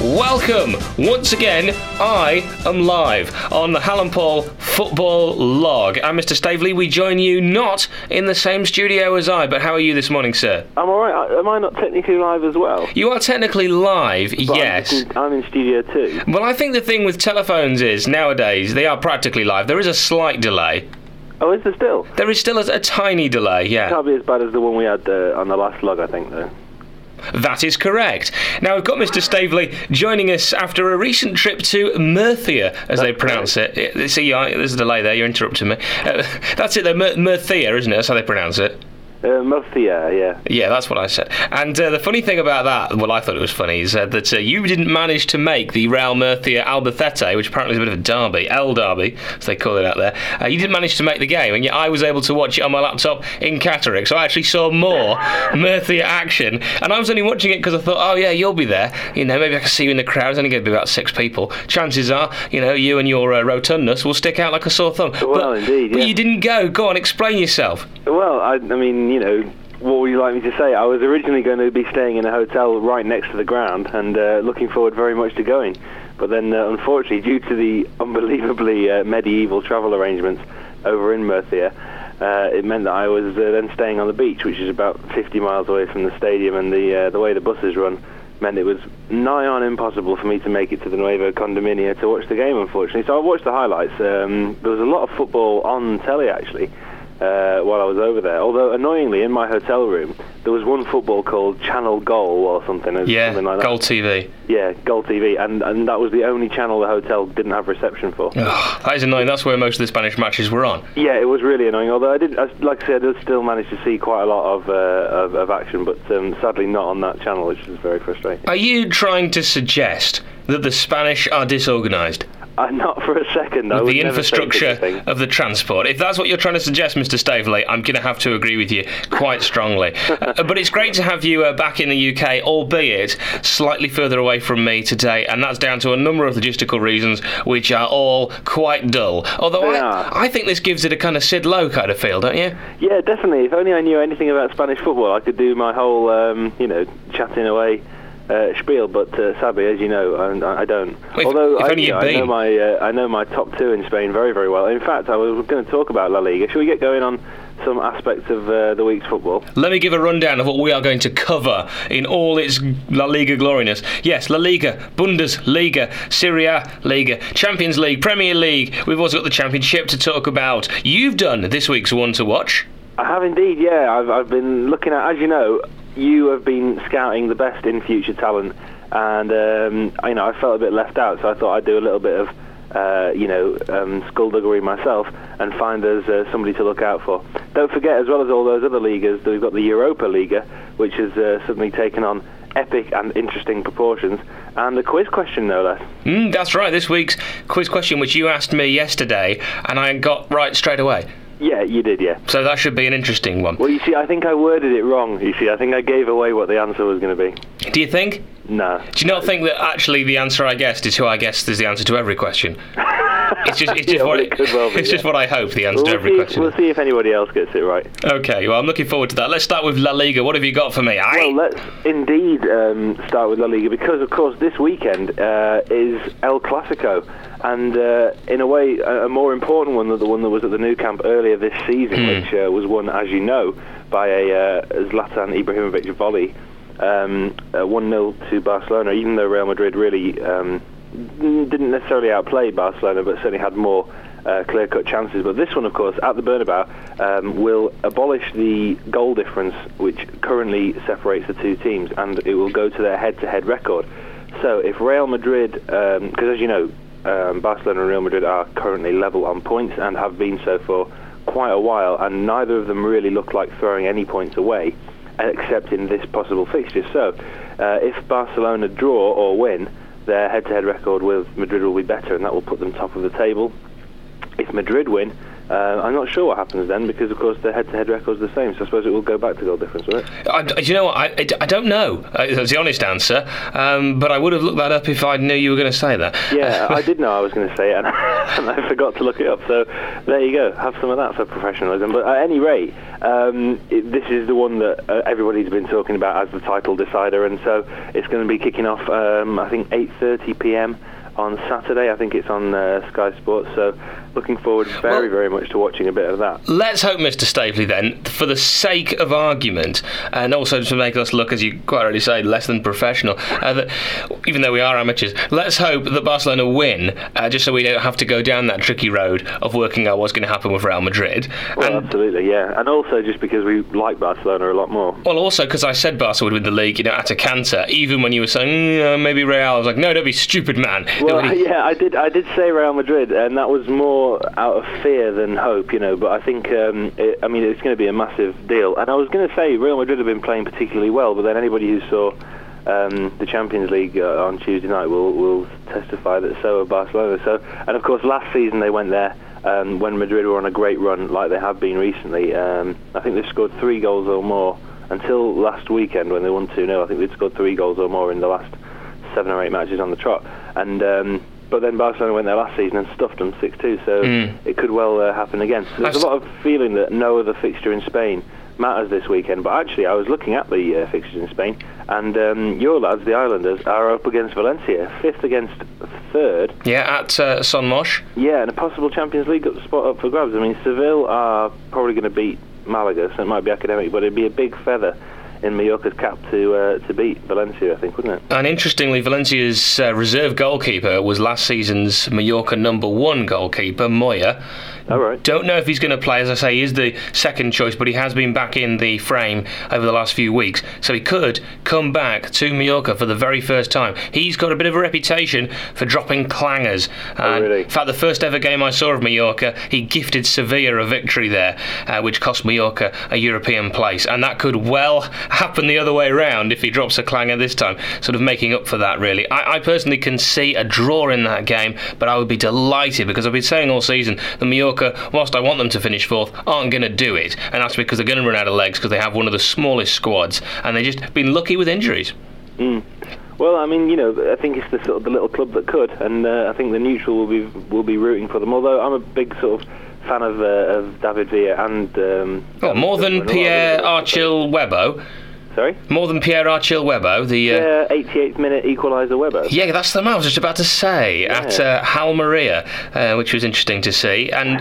Welcome! Once again, I am live on the Hallam Paul Football Log. I'm Mr. Staveley. We join you not in the same studio as I, but how are you this morning, sir? I'm alright. Am I not technically live as well? You are technically live, But yes. I'm in, I'm in studio too. Well, I think the thing with telephones is nowadays they are practically live. There is a slight delay. Oh, is there still? There is still a, a tiny delay, yeah. Can't be as bad as the one we had uh, on the last log, I think, though. That is correct. Now we've got Mr. Staveley joining us after a recent trip to Murthia, as they pronounce it. it. See, there's a delay there. You're interrupting me. Uh, that's it. though. Mur- Murthia, isn't it? That's how they pronounce it. Uh, Murcia, yeah. Yeah, that's what I said. And uh, the funny thing about that, well, I thought it was funny, is uh, that uh, you didn't manage to make the Real Murcia Albacete, which apparently is a bit of a derby, El Derby, as they call it out there. Uh, you didn't manage to make the game, and yet I was able to watch it on my laptop in Catterick, so I actually saw more Murcia action. And I was only watching it because I thought, oh yeah, you'll be there. You know, maybe I can see you in the crowd. There's only going to be about six people. Chances are, you know, you and your uh, rotundness will stick out like a sore thumb. Well, but, indeed, But you didn't go. Go on, explain yourself. Well, I, I mean, you know, what would you like me to say? I was originally going to be staying in a hotel right next to the ground and uh, looking forward very much to going. But then, uh, unfortunately, due to the unbelievably uh, medieval travel arrangements over in Murcia, uh, it meant that I was uh, then staying on the beach, which is about 50 miles away from the stadium, and the uh, the way the buses run meant it was nigh on impossible for me to make it to the Nueva Condomina to watch the game, unfortunately. So I watched the highlights. Um, there was a lot of football on telly, actually uh, while I was over there. Although annoyingly, in my hotel room, there was one football called Channel Goal or something. or Yeah, something like that. Gold TV. Yeah, Goal TV, and and that was the only channel the hotel didn't have reception for. Ugh, that is annoying. That's where most of the Spanish matches were on. Yeah, it was really annoying. Although I did, I, like I said, I did still manage to see quite a lot of uh, of, of action, but um, sadly not on that channel, which is very frustrating. Are you trying to suggest that the Spanish are disorganised? Uh, not for a second. Would the never say such a infrastructure of the transport. If that's what you're trying to suggest, Mr. Staveley, I'm going to have to agree with you quite strongly. uh, but it's great to have you uh, back in the UK, albeit slightly further away from me today, and that's down to a number of logistical reasons, which are all quite dull. Although They I, are. I think this gives it a kind of Sid Lowe kind of feel, don't you? Yeah, definitely. If only I knew anything about Spanish football, I could do my whole, um, you know, chatting away uh, spiel. But uh, sadly, as you know, I, I don't. If- Although if I, only you know, I know my, uh, I know my top two in Spain very, very well. In fact, I was going to talk about La Liga. Shall we get going on some aspects of uh, the week's football? Let me give a rundown of what we are going to cover in all its La Liga gloriness. Yes, La Liga, Bundesliga, Serie A Liga, Champions League, Premier League. We've also got the Championship to talk about. You've done this week's one to watch. I have indeed, yeah. I've, I've been looking at, as you know, you have been scouting the best in future talent, and um, you know I felt a bit left out, so I thought I'd do a little bit of, uh, you know, um, skullduggery myself and find us uh, somebody to look out for. Don't forget, as well as all those other leagues, that we've got the Europa Liga, which has uh, suddenly taken on epic and interesting proportions, and the quiz question, no less. Mm, that's right, this week's quiz question, which you asked me yesterday, and I got right straight away. Yeah, you did, yeah. So that should be an interesting one. Well, you see, I think I worded it wrong. You see, I think I gave away what the answer was going to be. Do you think? No. Do you not think that actually the answer I guessed is who I guessed is the answer to every question? It's just, it's just Yeah, what it, it well be, it's just yeah. what I hope the answer We'll to every see, question. we'll see if anybody else gets it right. Okay, well, I'm looking forward to that. Let's start with La Liga. What have you got for me? Aye? Well, let's indeed um, start with La Liga because, of course, this weekend uh, is El Clasico, and uh, in a way, a, a more important one than the one that was at the Nou Camp earlier this season, which uh, was won, as you know, by a uh, Zlatan Ibrahimovic volley, um, uh, one 0 to Barcelona. Even though Real Madrid really um, didn't necessarily outplay Barcelona, but certainly had more uh, clear-cut chances. But this one, of course, at the Bernabeu, um, will abolish the goal difference which currently separates the two teams, and it will go to their head-to-head record. So if Real Madrid, because as you know, um, Barcelona and Real Madrid are currently level on points and have been so for quite a while, and neither of them really look like throwing any points away, except in this possible fixture. So uh, if Barcelona draw or win, their head-to-head record with Madrid will be better, and that will put them top of the table. If Madrid win, Uh, I'm not sure what happens then because, of course, the head-to-head record's the same. So I suppose it will go back to goal difference, will it? I, do you know what? I, I, I don't know. Uh, that's the honest answer. Um, but I would have looked that up if I knew you were going to say that. Yeah, I did know I was going to say it, and, and I forgot to look it up. So there you go. Have some of that for professionalism. But at any rate, um, it, this is the one that uh, everybody's been talking about as the title decider, and so it's going to be kicking off. Um, I think 8:30 p.m. on Saturday. I think it's on uh, Sky Sports. So looking forward very, Well- very much to watching a bit of that. Let's hope, Mr. Staveley, then, for the sake of argument, and also to make us look, as you quite rightly say, less than professional, uh, that even though we are amateurs, let's hope that Barcelona win, uh, just so we don't have to go down that tricky road of working out what's going to happen with Real Madrid. Well, and absolutely, yeah, and also just because we like Barcelona a lot more. well, also because I said Barcelona would win the league, you know, at a canter, even when you were saying "Mm, uh, maybe Real, I was like, no, don't be stupid, man. Well, Nobody- yeah, I did. I did say Real Madrid, and that was more out of fear than hope, you know. But I think, um, it, I mean, it's going to be a massive deal. And I was going to say Real Madrid have been playing particularly well, but then anybody who saw um, the Champions League uh, on Tuesday night will will testify that so have Barcelona. So, and of course, last season they went there. Um, when Madrid were on a great run, like they have been recently, um, I think they've scored three goals or more until last weekend when they won 2 0. I think they'd scored three goals or more in the last seven or eight matches on the trot. And um, but then Barcelona went there last season and stuffed them 6-2. So Mm. it could well uh, happen again. There's I've a lot of feeling that no other fixture in Spain matters this weekend. But actually, I was looking at the uh, fixtures in Spain, and um, your lads, the Islanders, are up against Valencia, fifth against third. yeah, at uh, Son Moix. Yeah, and a possible Champions League spot up for grabs. I mean, Seville are probably going to beat Malaga, so it might be academic, but it'd be a big feather in Mallorca's cap to uh, to beat Valencia, I think, wouldn't it? And interestingly, Valencia's uh, reserve goalkeeper was last season's Mallorca number one goalkeeper, Moya. All right. Don't know if he's going to play. As I say, he is the second choice, but he has been back in the frame over the last few weeks. So he could come back to Mallorca for the very first time. He's got a bit of a reputation for dropping clangers. And really? In fact, the first ever game I saw of Mallorca, he gifted Sevilla a victory there, uh, which cost Mallorca a European place. And that could well happen the other way round if he drops a clanger this time, sort of making up for that, really. I, I personally can see a draw in that game, but I would be delighted because I've been saying all season that Mallorca, whilst I want them to finish fourth, aren't going to do it. And that's because they're going to run out of legs because they have one of the smallest squads and they've just been lucky with injuries. Mm. Well, I mean, you know, I think it's the sort of the little club that could, and uh, I think the neutral will be will be rooting for them. Although I'm a big sort of fan of uh, of David Villa and um, Well, more than and a lot of Pierre Achille Webo. Sorry. More than Pierre Achille Webo, the. Uh, Yeah, 88th minute equaliser Webo. Yeah, that's the man I was just about to say at uh, Almería, uh, which was interesting to see, and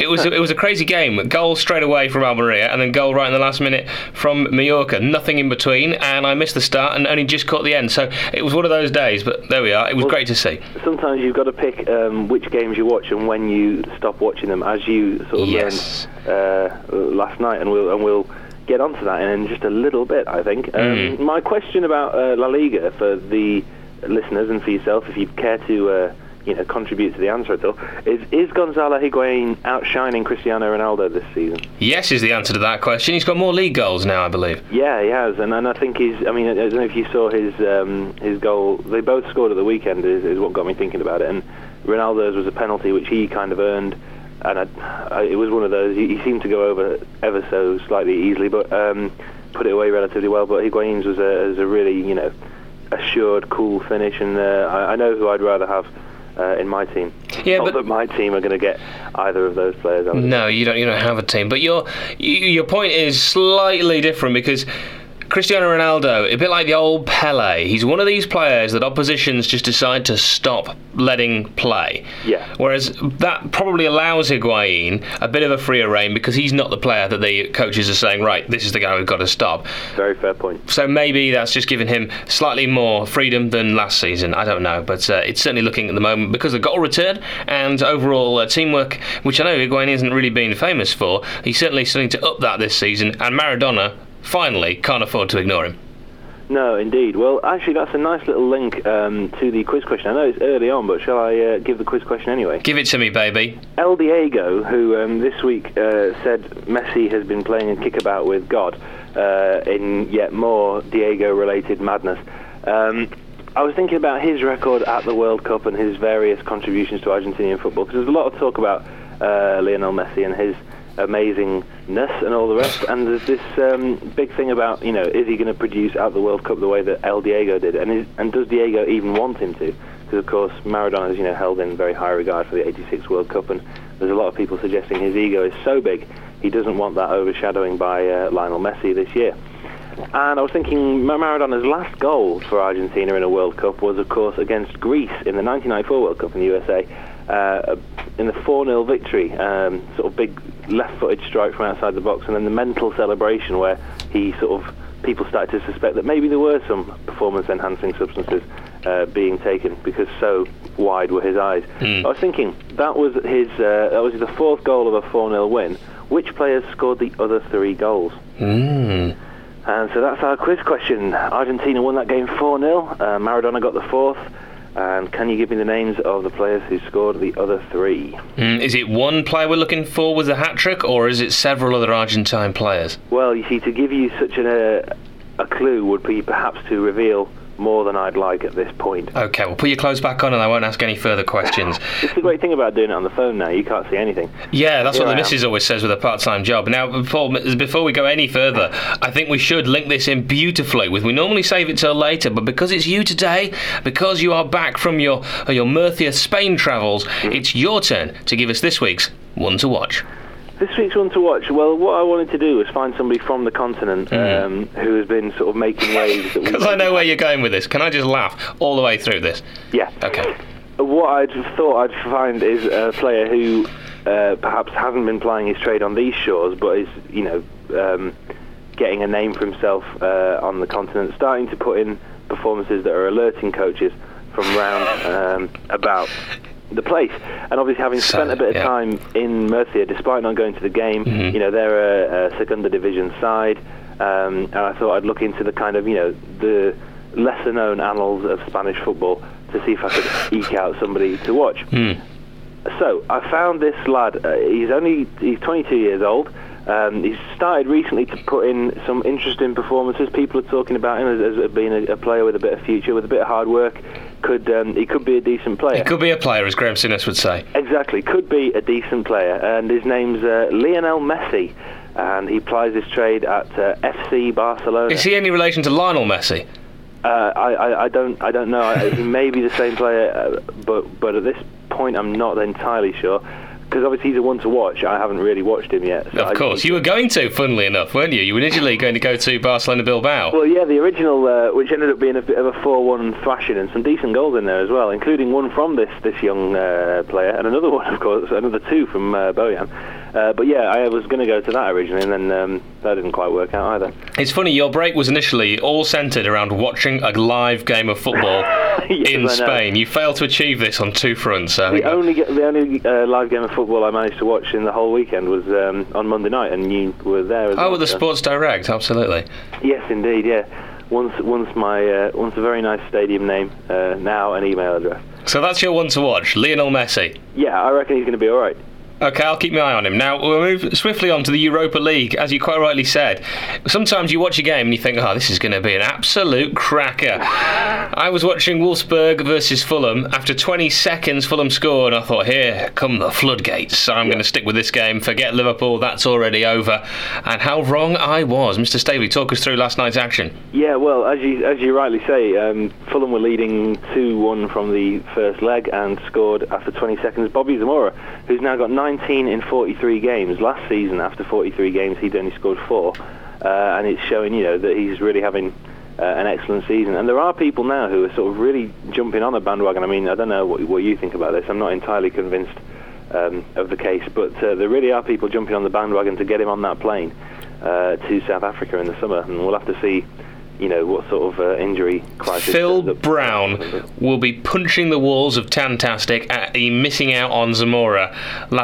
it was it was a crazy game. Goal straight away from Almería, and then goal right in the last minute from Mallorca. Nothing in between, and I missed the start and only just caught the end. So it was one of those days, but there we are. It was great to see. Sometimes you've got to pick um, which games you watch and when you stop watching them, as you sort of Yes. learned uh, last night, and we'll and we'll get onto that in just a little bit, I think. Um, Mm. My question about uh, La Liga for the listeners and for yourself, if you care to. Uh, you know, contribute to the answer at all. Is is Gonzalo Higuain outshining Cristiano Ronaldo this season? Yes, is the answer to that question. He's got more league goals now, I believe. Yeah, he has, and, and I think he's. I mean, I don't know if you saw his um, his goal. They both scored at the weekend. Is, is what got me thinking about it. And Ronaldo's was a penalty which he kind of earned, and I, I, it was one of those. He, he seemed to go over ever so slightly easily, but um, put it away relatively well. But Higuain's was a, was a really you know assured, cool finish, and uh, I, I know who I'd rather have. Uh, in my team, Yeah, not but- that my team are going to get either of those players. No, you don't. You don't have a team. But your your point is slightly different because Cristiano Ronaldo, a bit like the old Pele, he's one of these players that oppositions just decide to stop letting play. Yeah. Whereas that probably allows Higuain a bit of a freer reign because he's not the player that the coaches are saying, right, this is the guy we've got to stop. Very fair point. So maybe that's just given him slightly more freedom than last season. I don't know, but uh, it's certainly looking at the moment because of the goal return and overall uh, teamwork, which I know Higuain isn't really been famous for. He's certainly starting to up that this season, and Maradona finally can't afford to ignore him. No, indeed. Well, actually, that's a nice little link um, to the quiz question. I know it's early on, but shall I uh, give the quiz question anyway? Give it to me, baby. El Diego, who um, this week uh, said Messi has been playing a kickabout with God uh, in yet more Diego-related madness. Um, I was thinking about his record at the World Cup and his various contributions to Argentinian football because there's a lot of talk about uh, Lionel Messi and his amazingness and all the rest. And there's this um, big thing about, you know, is he going to produce out the World Cup the way that El Diego did? And, is, and does Diego even want him to? Because, of course, Maradona is, you know, held in very high regard for the 86 World Cup. And there's a lot of people suggesting his ego is so big, he doesn't want that overshadowing by uh, Lionel Messi this year. And I was thinking Maradona's last goal for Argentina in a World Cup was, of course, against Greece in the 1994 World Cup in the USA, uh, in the 4-0 victory. Um, sort of big left-footed strike from outside the box, and then the mental celebration where he sort of people started to suspect that maybe there were some performance-enhancing substances uh, being taken because so wide were his eyes. Mm. I was thinking that was his uh, that was the fourth goal of a 4-0 win. Which players scored the other three goals? Mm. And so that's our quiz question. Argentina won that game 4 0. Uh, Maradona got the fourth. And can you give me the names of the players who scored the other three? Mm, is it one player we're looking for with a hat trick, or is it several other Argentine players? Well, you see, to give you such an, uh, a clue would be perhaps to reveal more than I'd like at this point. Okay, well, put your clothes back on and I won't ask any further questions. It's the great thing about doing it on the phone now. You can't see anything. Yeah, that's Here what the I am. missus always says with a part-time job. Now, before, before we go any further, I think we should link this in beautifully. With we normally save it till later, but because it's you today, because you are back from your your Murcia Spain travels, mm. it's your turn to give us this week's one to watch. This week's one to watch. Well, what I wanted to do was find somebody from the continent Mhm. um, who has been sort of making waves. Because I know where you're going with this. Can I just laugh all the way through this? Yeah. Okay. What I'd thought I'd find is a player who uh, perhaps hasn't been plying his trade on these shores, but is, you know, um, getting a name for himself uh, on the continent, starting to put in performances that are alerting coaches from round um, about the place. And obviously, having So, spent a bit of yeah. time in Murcia, despite not going to the game, Mhm. you know, they're a, a Segunda Division side, um, and I thought I'd look into the kind of, you know, the lesser known annals of Spanish football to see if I could eke out somebody to watch. Hmm. So I found this lad. Uh, he's only he's 22 years old. Um, he's started recently to put in some interesting performances. People are talking about him as, as being a, a player with a bit of future, with a bit of hard work. Could um, he could be a decent player? It could be a player, as Graeme Souness would say. Exactly, could be a decent player, and his name's uh, Lionel Messi, and he plies his trade at uh, FC Barcelona. Is he any relation to Lionel Messi? Uh, I, I, I don't I don't know. He may be the same player, uh, but but at this point I'm not entirely sure because obviously he's a one to watch. I haven't really watched him yet. so Of course. You were going to, funnily enough, weren't you? You were initially going to go to Barcelona Bilbao. Well, yeah, the original, uh, which ended up being a bit of a 4-1 thrashing, and some decent goals in there as well, including one from this this young uh, player, and another one, of course, another two from uh, Bojan. Uh, but yeah, I was going to go to that originally, and then um, that didn't quite work out either. It's funny, your break was initially all centred around watching a live game of football Yes, in Spain. You failed to achieve this on two fronts. I The only the only uh, live game of football I managed to watch in the whole weekend was um, on Monday night, and you were there as Oh, well. with the so- Sports Direct, absolutely. Yes, indeed. Yeah. Once, once my, uh, once a very nice stadium name, uh, now an email address. So that's your one to watch, Lionel Messi. Yeah, I reckon he's going to be all right. Okay, I'll keep my eye on him. Now, we'll move swiftly on to the Europa League. As you quite rightly said, sometimes you watch a game and you think, oh, this is going to be an absolute cracker. I was watching Wolfsburg versus Fulham. After 20 seconds, Fulham scored. I thought, here come the floodgates. So I'm going to stick with this game. Forget Liverpool, that's already over. And how wrong I was. Mr. Staveley, talk us through last night's action. Yeah, well, as you as you rightly say, um, Fulham were leading 2-1 from the first leg and scored after 20 seconds. Bobby Zamora, who's now got 19 in 43 games. Last season, after 43 games, he'd only scored four, uh, and it's showing you know that he's really having. Uh, an excellent season, and there are people now who are sort of really jumping on the bandwagon. I mean, I don't know what, what you think about this. I'm not entirely convinced um, of the case, but uh, there really are people jumping on the bandwagon to get him on that plane uh, to South Africa in the summer, and we'll have to see, you know, what sort of uh, injury crisis. Phil. Brown will be punching the walls of Tantastic at he missing out on Zamora.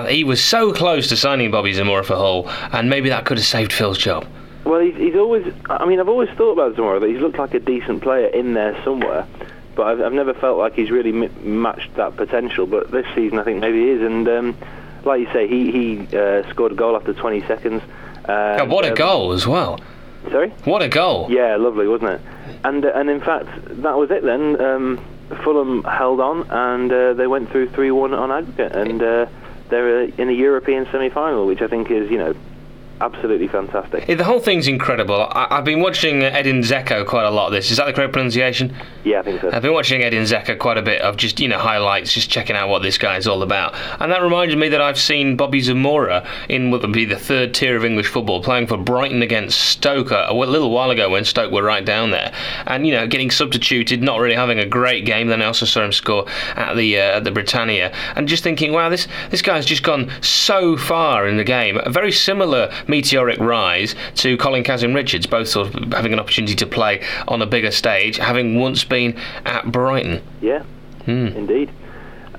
He was so close to signing Bobby Zamora for Hull, and maybe that could have saved Phil's job. Well, he's, he's always. I mean, I've always thought about Zamora that he's looked like a decent player in there somewhere, but I've, I've never felt like he's really m- matched that potential. But this season, I think maybe he is, and um, like you say, he he uh, scored a goal after 20 seconds. God, what a um, goal as well! Sorry. What a goal! Yeah, lovely, wasn't it? And uh, and in fact, that was it then. Um, Fulham held on, and uh, they went through three-one on aggregate, and uh, they're uh, in a European semi-final, which I think is you know absolutely fantastic. Yeah, the whole thing's incredible. I, have been watching Edin Dzeko quite a lot. Of this is that the correct pronunciation? Yeah, I think so. I've been watching Edin Dzeko quite a bit of just you know highlights, just checking out what this guy's all about, and that reminded me that I've seen Bobby Zamora in what would be the third tier of English football, playing for Brighton against Stoke a, a little while ago when Stoke were right down there, and you know getting substituted, not really having a great game. Then I also saw him score at the uh, at the Britannia, and just thinking, wow, this this guy's just gone so far in the game. A very similar meteoric rise to Colin Kazim Richards, both sort of having an opportunity to play on a bigger stage, having once been at Brighton. Yeah, Hmm. indeed.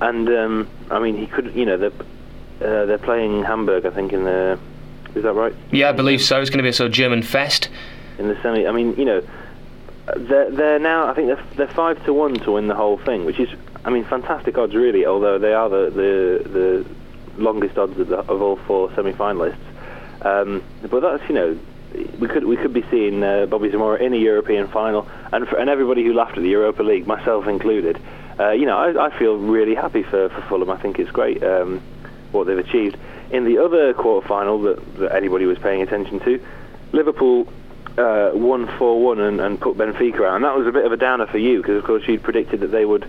And um, I mean, he could, you know, they're uh, they're playing Hamburg, I think, in the. Is that right? Yeah, I believe so. It's going to be a sort of German fest. in the semi. I mean, you know, they're they're now. I think they're they're five to one to win the whole thing, which is, I mean, fantastic odds really. Although they are the the, the longest odds of, the, of all four semi-finalists. Um, but that's you know. We could we could be seeing uh, Bobby Zamora in a European final, and for, and everybody who laughed at the Europa League, myself included. Uh, you know, I, I feel really happy for, for Fulham. I think it's great um, what they've achieved. In the other quarter final that, that anybody was paying attention to, Liverpool uh, won 4 1 and, and put Benfica out. And that was a bit of a downer for you because, of course, you'd predicted that they would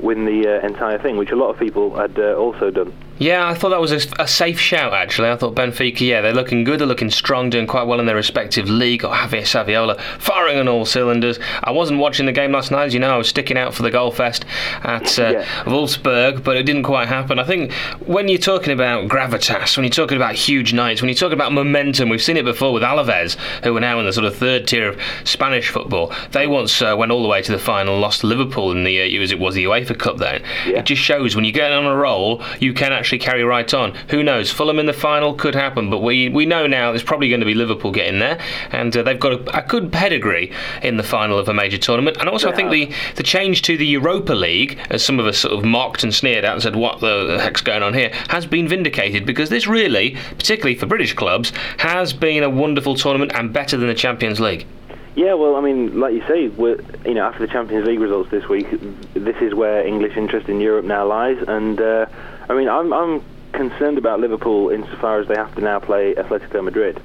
win the uh, entire thing, which a lot of people had uh, also done. Yeah, I thought that was a, a, safe shout, actually. I thought Benfica, yeah, they're looking good, they're looking strong, doing quite well in their respective league. Got Javier Saviola firing on all cylinders. I wasn't watching the game last night, as you know, I was sticking out for the goal fest at uh, Yeah. Wolfsburg, but it didn't quite happen. I think when you're talking about gravitas, when you're talking about huge nights, when you're talking about momentum, we've seen it before with Alaves, who are now in the sort of third tier of Spanish football. They once uh, went all the way to the final, lost to Liverpool in the, uh, it was, it was the UEFA Cup then. Yeah. It just shows when you get on a roll, you can actually carry right on. Who knows? Fulham in the final could happen, but we we know now there's probably going to be Liverpool getting there, and uh, they've got a, a good pedigree in the final of a major tournament. And also, I think the the change to the Europa League, as some of us sort of mocked and sneered at and said, "What the, heck's going on here?" has been vindicated because this really, particularly for British clubs, has been a wonderful tournament and better than the Champions League. Yeah, well, I mean, like you say, you know, after the Champions League results this week, this is where English interest in Europe now lies. And uh, I mean, I'm, I'm concerned about Liverpool insofar as they have to now play Atletico Madrid,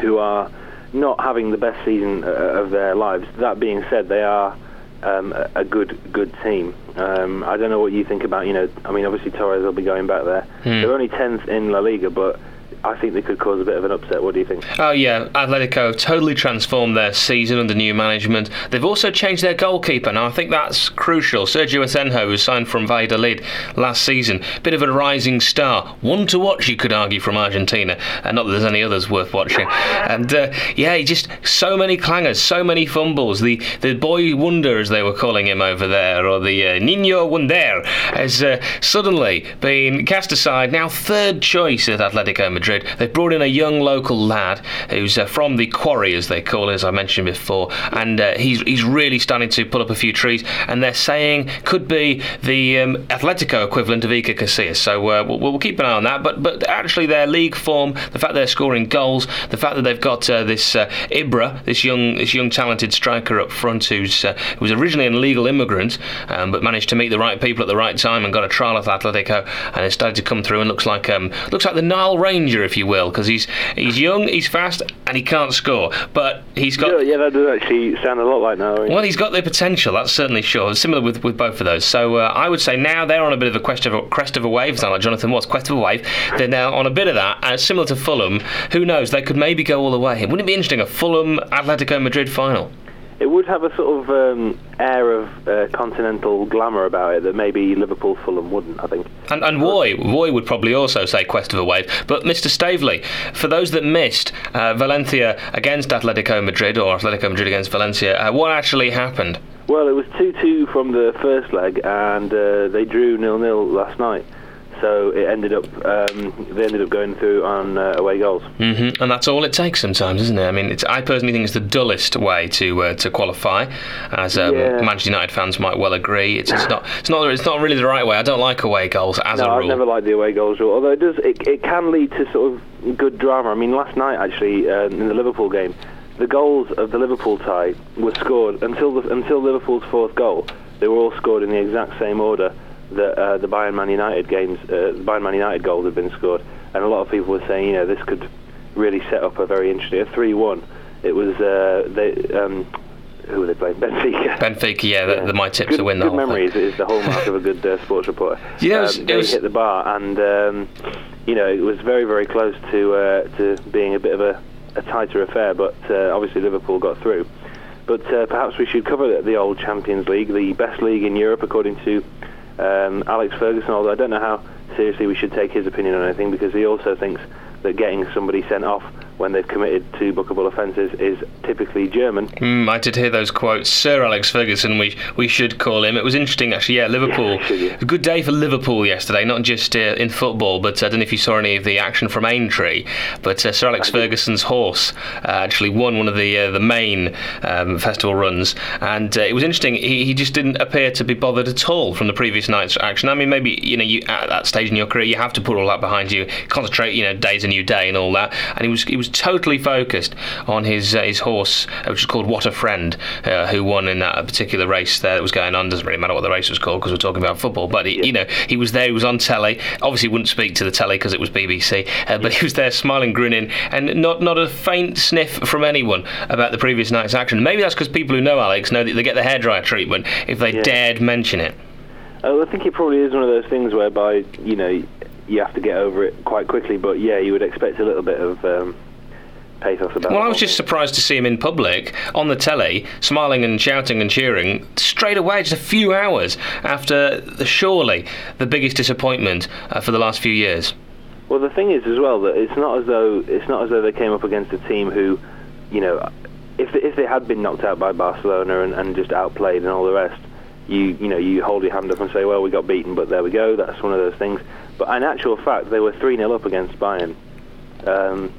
who are not having the best season uh, of their lives. That being said, they are um, a, good good team. Um, I don't know what you think about. You know, I mean, obviously Torres will be going back there. They're only tenth in La Liga, but I think they could cause a bit of an upset. What do you think? Oh yeah, Atletico have totally transformed their season under new management. They've also changed their goalkeeper. Now I think that's crucial. Sergio Asenjo, who signed from Valladolid last season, bit of a rising star, one to watch, you could argue, from Argentina. Uh, not that there's any others worth watching. And uh, yeah, just so many clangers, so many fumbles. The the boy wonder, as they were calling him over there, or the uh, Niño Wonder, has uh, suddenly been cast aside. Now third choice at Atletico Madrid. They've brought in a young local lad who's uh, from the quarry, as they call it, as I mentioned before, and uh, he's he's really starting to pull up a few trees. And they're saying could be the um, Atletico equivalent of Iker Casillas. So uh, we'll, we'll keep an eye on that. But but actually their league form, the fact they're scoring goals, the fact that they've got uh, this uh, Ibra, this young this young talented striker up front, who's uh, who was originally an illegal immigrant, um, but managed to meet the right people at the right time and got a trial at Atletico, and has started to come through and looks like um, looks like the Nile Ranger, if you will, because he's he's young, he's fast, and he can't score, but he's got. Yeah, yeah, that does actually sound a lot like now. Well, he's got the potential. That's certainly sure. Similar with, with both of those. So uh, I would say now they're on a bit of a crest of a, crest of a wave. Sound like Jonathan Watts, crest of a wave. They're now on a bit of that, and similar to Fulham. Who knows? They could maybe go all the way. Wouldn't it be interesting? A Fulham Atletico Madrid final. It would have a sort of um, air of uh, continental glamour about it that maybe Liverpool Fulham wouldn't, I think. And, and Roy, Roy would probably also say quest of a wave. But Mr. Staveley, for those that missed uh, Valencia against Atletico Madrid or Atletico Madrid against Valencia, uh, what actually happened? Well, it was 2 2 from the first leg, and uh, they drew nil nil last night. So it ended up, um, they ended up going through on uh, away goals. hmm And that's all it takes sometimes, isn't it? I mean, it's, I personally think it's the dullest way to uh, to qualify, as um, Yeah. Manchester United fans might well agree. It's, it's not it's not it's not really the right way. I don't like away goals as No, a I've never liked the away goals rule, although it does, it, it can lead to sort of good drama. I mean, last night actually uh, in the Liverpool game, the goals of the Liverpool tie were scored until the, until Liverpool's fourth goal. They were all scored in the exact same order that uh, the Bayern Man United games, uh, the Bayern Man United goals had been scored, and a lot of people were saying, you know, this could really set up a very interesting a three-one. It was uh, they. Um, who were they playing? Benfica. Benfica, yeah, yeah. The, my tip good, to win the good memories thing. is the hallmark of a good uh, sports reporter. Know, um, they hit the bar, and um, you know it was very, very close to uh, to being a bit of a, a tighter affair. But uh, obviously Liverpool got through. But uh, perhaps we should cover the old Champions League, the best league in Europe according to um, Alex Ferguson. Although I don't know how seriously we should take his opinion on anything because he also thinks that getting somebody sent off when they've committed two bookable offences is typically German. Mm, I did hear those quotes. Sir Alex Ferguson, we we should call him. It was interesting, actually. Yeah, Liverpool. Yeah, should, yeah. A good day for Liverpool yesterday, not just uh, in football, but I don't know if you saw any of the action from Aintree, but uh, Sir Alex Ferguson's horse uh, actually won one of the uh, the main um, festival runs, and uh, it was interesting. He, he just didn't appear to be bothered at all from the previous night's action. I mean, maybe you know, you at that stage in your career, you have to put all that behind you, concentrate. You know, day's a new day and all that, and he was he was totally focused on his uh, his horse, uh, which is called What a Friend, uh, who won in that particular race there that was going on. Doesn't really matter what the race was called because we're talking about football. But he, Yeah. you know, he was there. He was on telly. Obviously, wouldn't speak to the telly because it was BBC. Uh, but he was there, smiling, grinning, and not not a faint sniff from anyone about the previous night's action. Maybe that's because people who know Alex know that they get the hairdryer treatment if they Yeah. dared mention it. Uh, I think it probably is one of those things whereby you know you have to get over it quite quickly. But yeah, you would expect a little bit of um, pathos about. Well, I was just surprised to see him in public on the telly, smiling and shouting and cheering straight away, just a few hours after the, surely the biggest disappointment uh, for the last few years. Well, the thing is as well that it's not as though it's not as though they came up against a team who, you know, if they, if they had been knocked out by Barcelona and, and just outplayed and all the rest, you you know you hold your hand up and say, well, we got beaten, but there we go. That's one of those things. But in actual fact, they were three 0 up against Bayern. Um,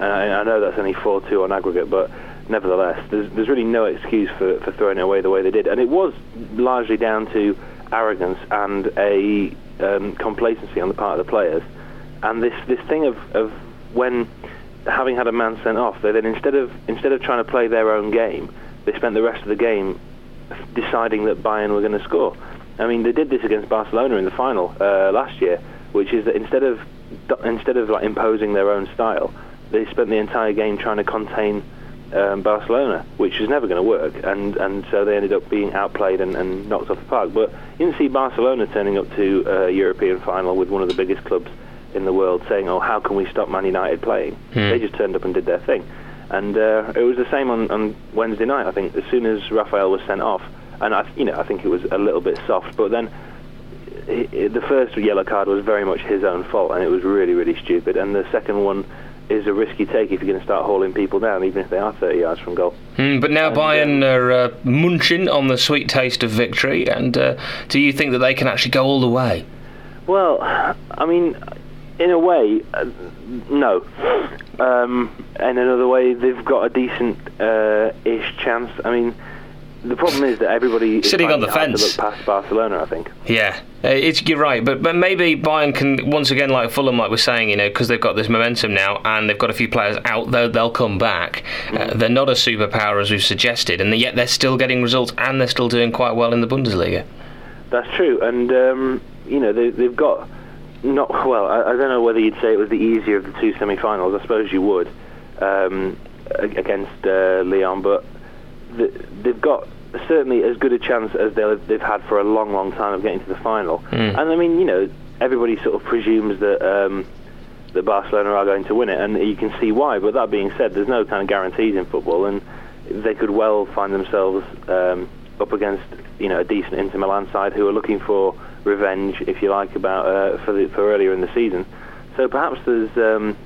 and I, I know that's only four two on aggregate, but nevertheless, there's there's really no excuse for for throwing it away the way they did, and it was largely down to arrogance and a um, complacency on the part of the players and this this thing of, of when having had a man sent off, they then instead of instead of trying to play their own game, they spent the rest of the game deciding that Bayern were going to score. I mean, they did this against Barcelona in the final uh, last year, which is that instead of instead of like imposing their own style, they spent the entire game trying to contain um, Barcelona, which was never going to work, and and so they ended up being outplayed and, and knocked off the park. But you didn't see Barcelona turning up to a European final with one of the biggest clubs in the world saying, "Oh, how can we stop Man United playing?" They just turned up and did their thing, and uh, it was the same on, on Wednesday night. I think as soon as Rafael was sent off, and I, you know, I think it was a little bit soft, but then the first yellow card was very much his own fault, and it was really, really stupid. And the second one is a risky take if you're going to start hauling people down, even if they are 30 yards from goal. Mm, but now And, Bayern um, are uh, munching on the sweet taste of victory, and uh, do you think that they can actually go all the way? Well, I mean, in a way, uh, no. Um, in another way, they've got a decent uh, ish chance. I mean, the problem is that everybody is Sitting on the fence. To look past Barcelona, I think. Yeah, uh, it's you're right, but but maybe Bayern can once again, like Fulham, like we're saying, you know, because they've got this momentum now, and they've got a few players out there, they'll come back. Uh, they're not a superpower as we've suggested, and yet they're still getting results, and they're still doing quite well in the Bundesliga. That's true, and um, you know they, they've got not well. I, I don't know whether you'd say it was the easier of the two semi-finals. I suppose you would um, against uh, Leon, but they've got certainly as good a chance as they've had for a long, long time of getting to the final. Mm. And I mean, you know, everybody sort of presumes that. Um, that Barcelona are going to win it, and you can see why. But that being said, there's no kind of guarantees in football, and they could well find themselves um, up against you know a decent Inter Milan side who are looking for revenge, if you like, about uh, for the, for earlier in the season. So perhaps there's um,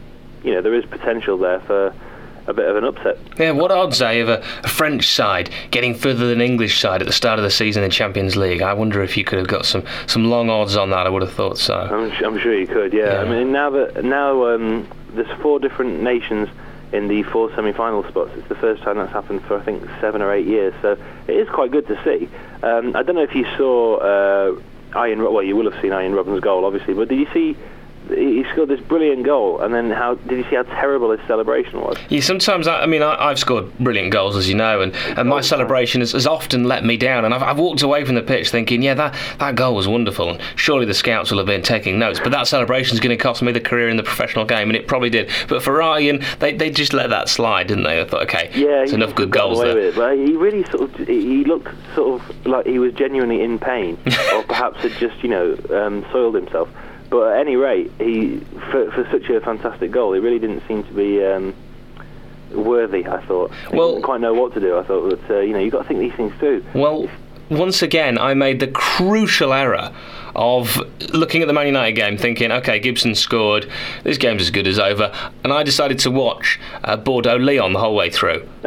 you know there is potential there for a bit of an upset. Yeah, what odds, eh, of a, a French side getting further than English side at the start of the season in the Champions League? I wonder if you could have got some, some long odds on that. I would have thought so. I'm, I'm sure you could. Yeah. Yeah. I mean now that now um, there's four different nations in the four semi-final spots. It's the first time that's happened for I think seven or eight years. So it is quite good to see. Um, I don't know if you saw uh, Ian. Well, you will have seen Arjen Robben's goal, obviously. But did you see he scored this brilliant goal, and then how did you see how terrible his celebration was? Yeah, sometimes I, I mean I, have scored brilliant goals, as you know, and, and my celebration has, has often let me down, and I've, I've walked away from the pitch thinking, yeah, that, that goal was wonderful, and surely the scouts will have been taking notes, but that celebration is going to cost me the career in the professional game, and it probably did. But for Ryan, they, they just let that slide, didn't they? I thought, okay, yeah, it's enough good goals there. It, but he really sort of he looked sort of like he was genuinely in pain, or perhaps had just you know um, soiled himself. But at any rate, he for, for such a fantastic goal, he really didn't seem to be um, worthy. I thought. He well, didn't quite know what to do. I thought that uh, you know you've got to think these things through. Well, once again, I made the crucial error of looking at the Man United game, thinking, okay, Gibson scored, this game's as good as over, and I decided to watch uh, Bordeaux Leon the whole way through.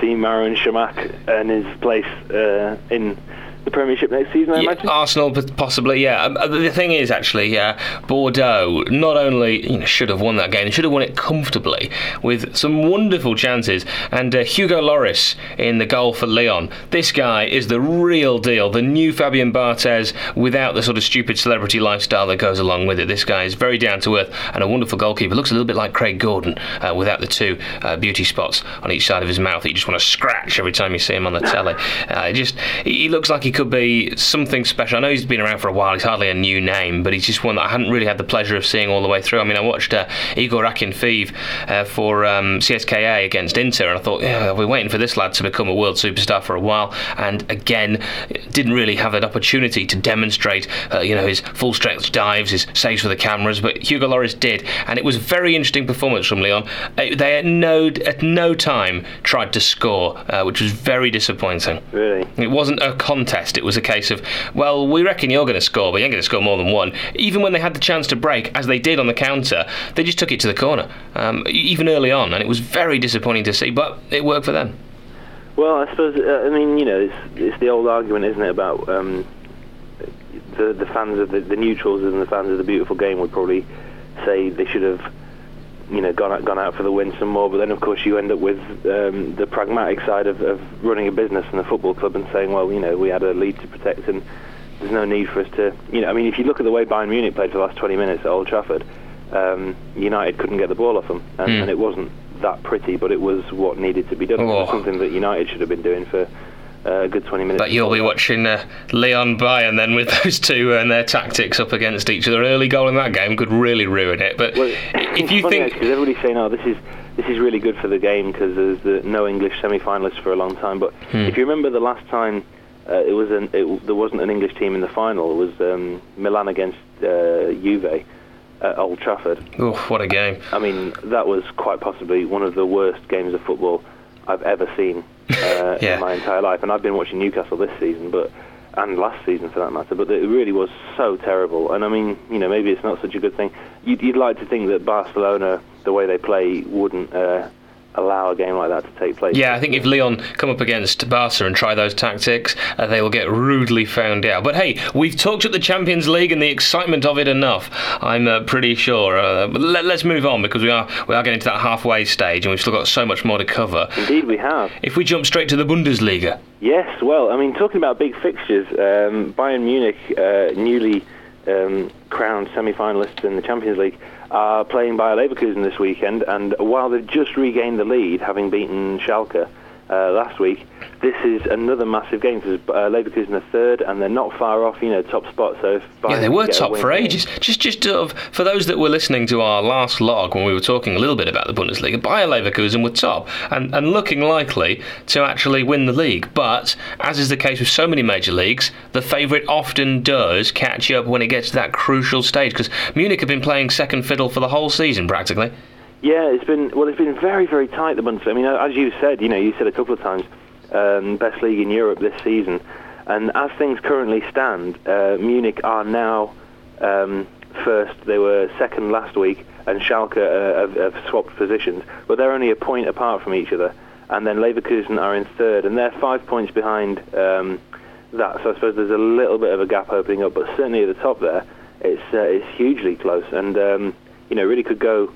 See Marouane Chamakh and his place uh, in the Premiership next season, I yeah, imagine. Arsenal, possibly, yeah. Um, uh, the thing is, actually, yeah, Bordeaux not only you know, should have won that game, they should have won it comfortably with some wonderful chances. And uh, Hugo Lloris in the goal for Lyon. This guy is the real deal, the new Fabien Barthez without the sort of stupid celebrity lifestyle that goes along with it. This guy is very down to earth and a wonderful goalkeeper. Looks a little bit like Craig Gordon uh, without the two uh, beauty spots on each side of his mouth that you just want to scratch every time you see him on the telly. Uh, just he looks like he could be something special. I know he's been around for a while. He's hardly a new name, but he's just one that I hadn't really had the pleasure of seeing all the way through. I mean, I watched uh, Igor Akinfeev uh, for um, CSKA against Inter, and I thought, yeah, we're waiting for this lad to become a world superstar for a while. And again, didn't really have an opportunity to demonstrate, uh, you know, his full stretch dives, his saves for the cameras. But Hugo Lloris did, and it was a very interesting performance from Leon. Uh, they at no at no time tried to score, uh, which was very disappointing. Really, it wasn't a contest It was a case of, well, we reckon you're going to score, but you're going to score more than one. Even when they had the chance to break, as they did on the counter, they just took it to the corner, um, even early on, and it was very disappointing to see, but it worked for them. Well, I suppose, uh, I mean, you know, it's, it's the old argument, isn't it, about um, the, the fans of the, the neutrals and the fans of the beautiful game would probably say they should have you know gone out, gone out for the win some more. But then of course you end up with um, the pragmatic side of, of running a business and a football club and saying, well, you know, we had a lead to protect and there's no need for us to, you know, I mean, if you look at the way Bayern Munich played for the last 20 minutes at Old Trafford, um, United couldn't get the ball off them, and, mm. and, it wasn't that pretty, but it was what needed to be done. Oh. It was something that United should have been doing for a good 20 minutes. But you'll be watching uh, Lyon Bayern then with those two and their tactics up against each other. Early goal in that game could really ruin it. But well, if you think, because everybody's saying, "Oh, this is this is really good for the game because there's the, no English semi-finalists for a long time." But hmm. if you remember the last time. Uh, it was an, it, there wasn't an English team in the final. It was um, Milan against uh, Juve at Old Trafford. Oh, what a game! I mean, that was quite possibly one of the worst games of football I've ever seen uh, yeah. in my entire life. And I've been watching Newcastle this season, but and last season for that matter. But it really was so terrible. And I mean, you know, maybe it's not such a good thing. You'd, you'd like to think that Barcelona, the way they play, wouldn't. Uh, allow a game like that to take place. Yeah, I think if Leon come up against Barca and try those tactics, uh, they will get rudely found out. But hey, we've talked at the Champions League and the excitement of it enough. I'm uh, pretty sure. Uh, let, us move on because we are we are getting to that halfway stage and we've still got so much more to cover. Indeed, we have. If we jump straight to the Bundesliga. Yes, well, I mean, talking about big fixtures, um, Bayern Munich, uh, newly um, crowned semi-finalists in the Champions League playing Bayer Leverkusen this weekend, and while they've just regained the lead, having beaten Schalke uh, last week, this is another massive game because uh, Leverkusen are third and they're not far off, you know, top spot. So yeah, they were top for ages. Just, just uh, for those that were listening to our last log when we were talking a little bit about the Bundesliga, Bayer Leverkusen were top and, and looking likely to actually win the league. But as is the case with so many major leagues, the favourite often does catch up when it gets to that crucial stage because Munich have been playing second fiddle for the whole season practically. Yeah, it's been well. It's been very, very tight. The Bundesliga. I mean, as you said, you know, you said a couple of times um, best league in Europe this season. And as things currently stand, uh, Munich are now um, first. They were second last week, and Schalke uh, have, have, swapped positions, but they're only a point apart from each other. And then Leverkusen are in third, and they're five points behind um, that. So I suppose there's a little bit of a gap opening up, but certainly at the top there, it's uh, it's hugely close, and um, you know really could go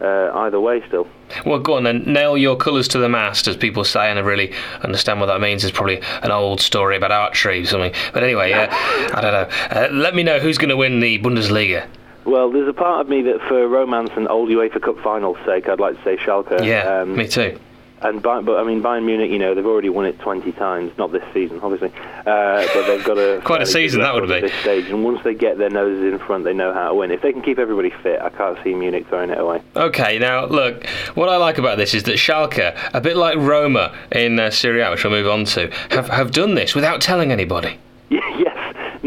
uh, either way still. Well, go on then. Nail your colours to the mast, as people say, and I really understand what that means. It's probably an old story about archery or something. But anyway, uh, I don't know. Uh, let me know who's going to win the Bundesliga. Well, there's a part of me that, for romance and old UEFA Cup finals' sake, I'd like to say Schalke. Yeah, Um, me too. And Bayern, but I mean Bayern Munich, you know, they've already won it 20 times, not this season, obviously, uh, but they've got a Quite a season that would be. at this stage. And once they get their noses in front, they know how to win. If they can keep everybody fit, I can't see Munich throwing it away. Okay, now look, what I like about this is that Schalke, a bit like Roma in uh, Serie A, which we'll move on to, have, have done this without telling anybody. yes,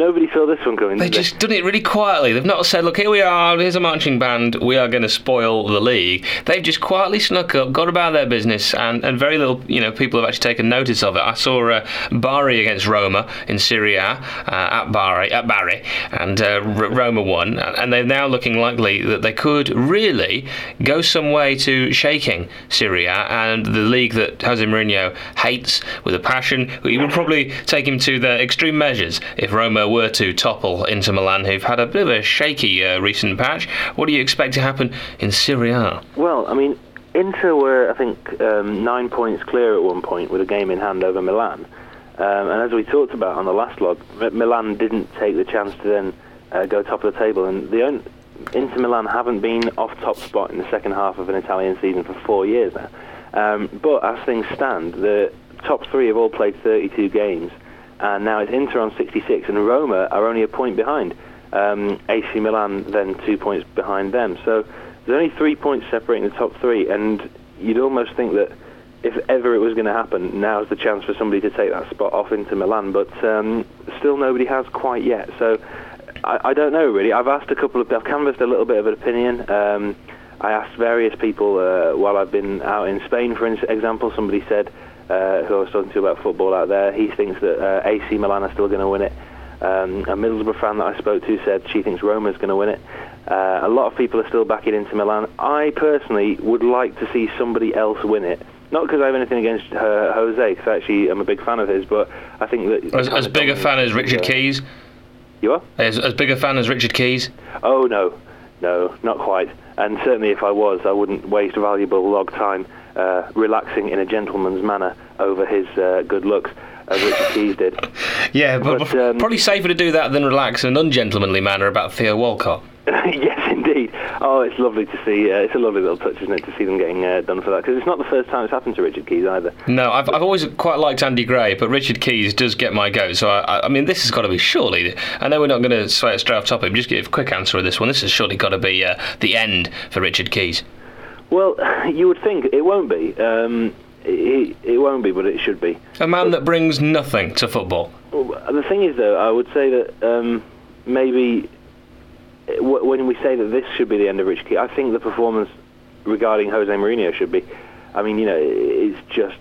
nobody saw this one coming. They've they? just done it really quietly. They've not said, look, here we are, here's a marching band, we are going to spoil the league. They've just quietly snuck up, got about their business, and, and very little, you know, people have actually taken notice of it. I saw uh, Bari against Roma in Serie A, uh, at Bari, at Bari, and uh, R- Roma won, and they're now looking likely that they could really go some way to shaking Serie A and the league that Jose Mourinho hates with a passion. He would probably take him to the extreme measures if Roma were to topple Inter Milan, who've had a bit of a shaky uh, recent patch. What do you expect to happen in Serie A? Well, I mean, Inter were, I think, um, nine points clear at one point with a game in hand over Milan. Um, and as we talked about on the last log, Milan didn't take the chance to then uh, go top of the table. And the own, Inter Milan haven't been off top spot in the second half of an Italian season for four years now. Um, but as things stand, the top three have all played 32 games. And now it's Inter on 66, and Roma are only a point behind. Um, AC Milan then two points behind them. So there's only three points separating the top three, and you'd almost think that if ever it was going to happen, now's the chance for somebody to take that spot off Inter Milan. But um, still, nobody has quite yet. So I, I don't know really. I've asked a couple of, I've canvassed a little bit of an opinion. Um, I asked various people uh, while I've been out in Spain, for example. Somebody said, uh, who I was talking to about football out there, he thinks that uh, AC Milan are still going to win it. Um, a Middlesbrough fan that I spoke to said she thinks Roma is going to win it. Uh, a lot of people are still backing Inter Milan. I personally would like to see somebody else win it. Not because I have anything against uh, Jose, because actually I'm a big fan of his, but I think that As, as big a fan as Richard Keys? You are? As, as big a fan as Richard Keys? Oh no, no, not quite. And certainly, if I was, I wouldn't waste valuable log time uh, relaxing in a gentleman's manner over his uh, good looks, as Richard Keys did. Yeah, but, But, um, probably safer to do that than relax in an ungentlemanly manner about Theo Walcott. yes, indeed. Oh, it's lovely to see. Uh, it's a lovely little touch, isn't it, to see them getting uh, done for that? Because it's not the first time it's happened to Richard Keys either. No, I've, I've always quite liked Andy Gray, but Richard Keys does get my goat. So, I, I- I mean, this has got to be surely. I know we're not going to it straight off topic, but just give a quick answer of this one. This has surely got to be uh, the end for Richard Keys. Well, you would think it won't be. Um, it, it won't be, but it should be. A man that brings nothing to football. The thing is, though, I would say that um, maybe uh, w- when we say that this should be the end of Richard Keys, I think the performance regarding Jose Mourinho should be. I mean, you know, it's just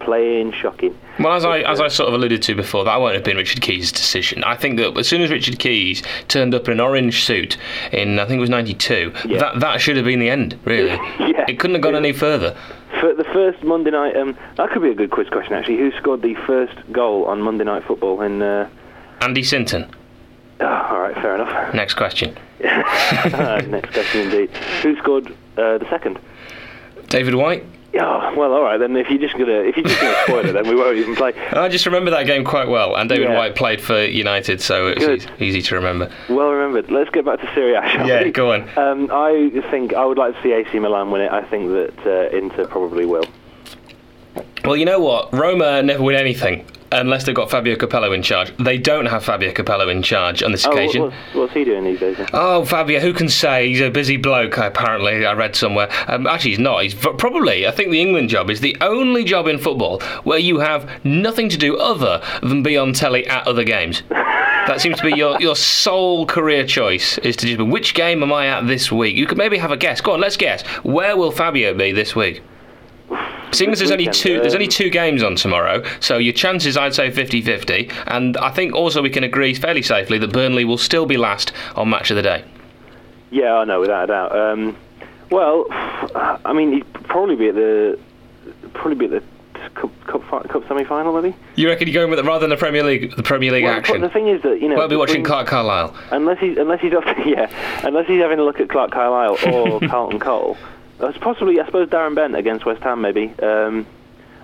plain shocking. Well, as I as I sort of alluded to before, that won't have been Richard Keys' decision. I think that as soon as Richard Keys turned up in an orange suit in I think it was '92, Yeah. that that should have been the end. Really, Yeah. it couldn't have gone any further. For the first Monday night, um, that could be a good quiz question actually. Who scored the first goal on Monday Night Football? In uh, Andy Sinton. oh, all right, fair enough. Next question. Next question, indeed. Who scored uh, the second? David White. Yeah, well, all right then. If you're just gonna if you're just gonna spoil it, then we won't even play. I just remember that game quite well, and David Yeah. White played for United, so it was easy, easy to remember. Well remembered. Let's get back to Serie A. shall Yeah, we? go on. Um, I think I would like to see AC Milan win it. I think that uh, Inter probably will. Well, you know what? Roma never win anything unless they've got Fabio Capello in charge. They don't have Fabio Capello in charge on this Oh, occasion. what's, what's he doing these days? then? Oh, Fabio, who can say? He's a busy bloke, apparently, I read somewhere. Um, actually, he's not. He's v- probably, I think the England job is the only job in football where you have nothing to do other than be on telly at other games. That seems to be your, your sole career choice, is to just be, which game am I at this week? You could maybe have a guess. Go on, let's guess. Where will Fabio be this week? Seeing as there's only two, there's only um, two games on tomorrow, so your chances, I'd say, 50-50. And I think also we can agree fairly safely that Burnley will still be last on Match of the Day. Yeah, I know, without a doubt. Um, well, I mean, he'd probably be at the probably be at the cup cup, cup semi final, maybe. You reckon you're going with it rather than the Premier League, the Premier League Well, action? the thing is that you know, Won't be watching Clark Carlisle. unless he's unless he's off, yeah, unless he's having a look at Clark Carlisle or Carlton Cole. That's possibly, I suppose, Darren Bent against West Ham, maybe. Um,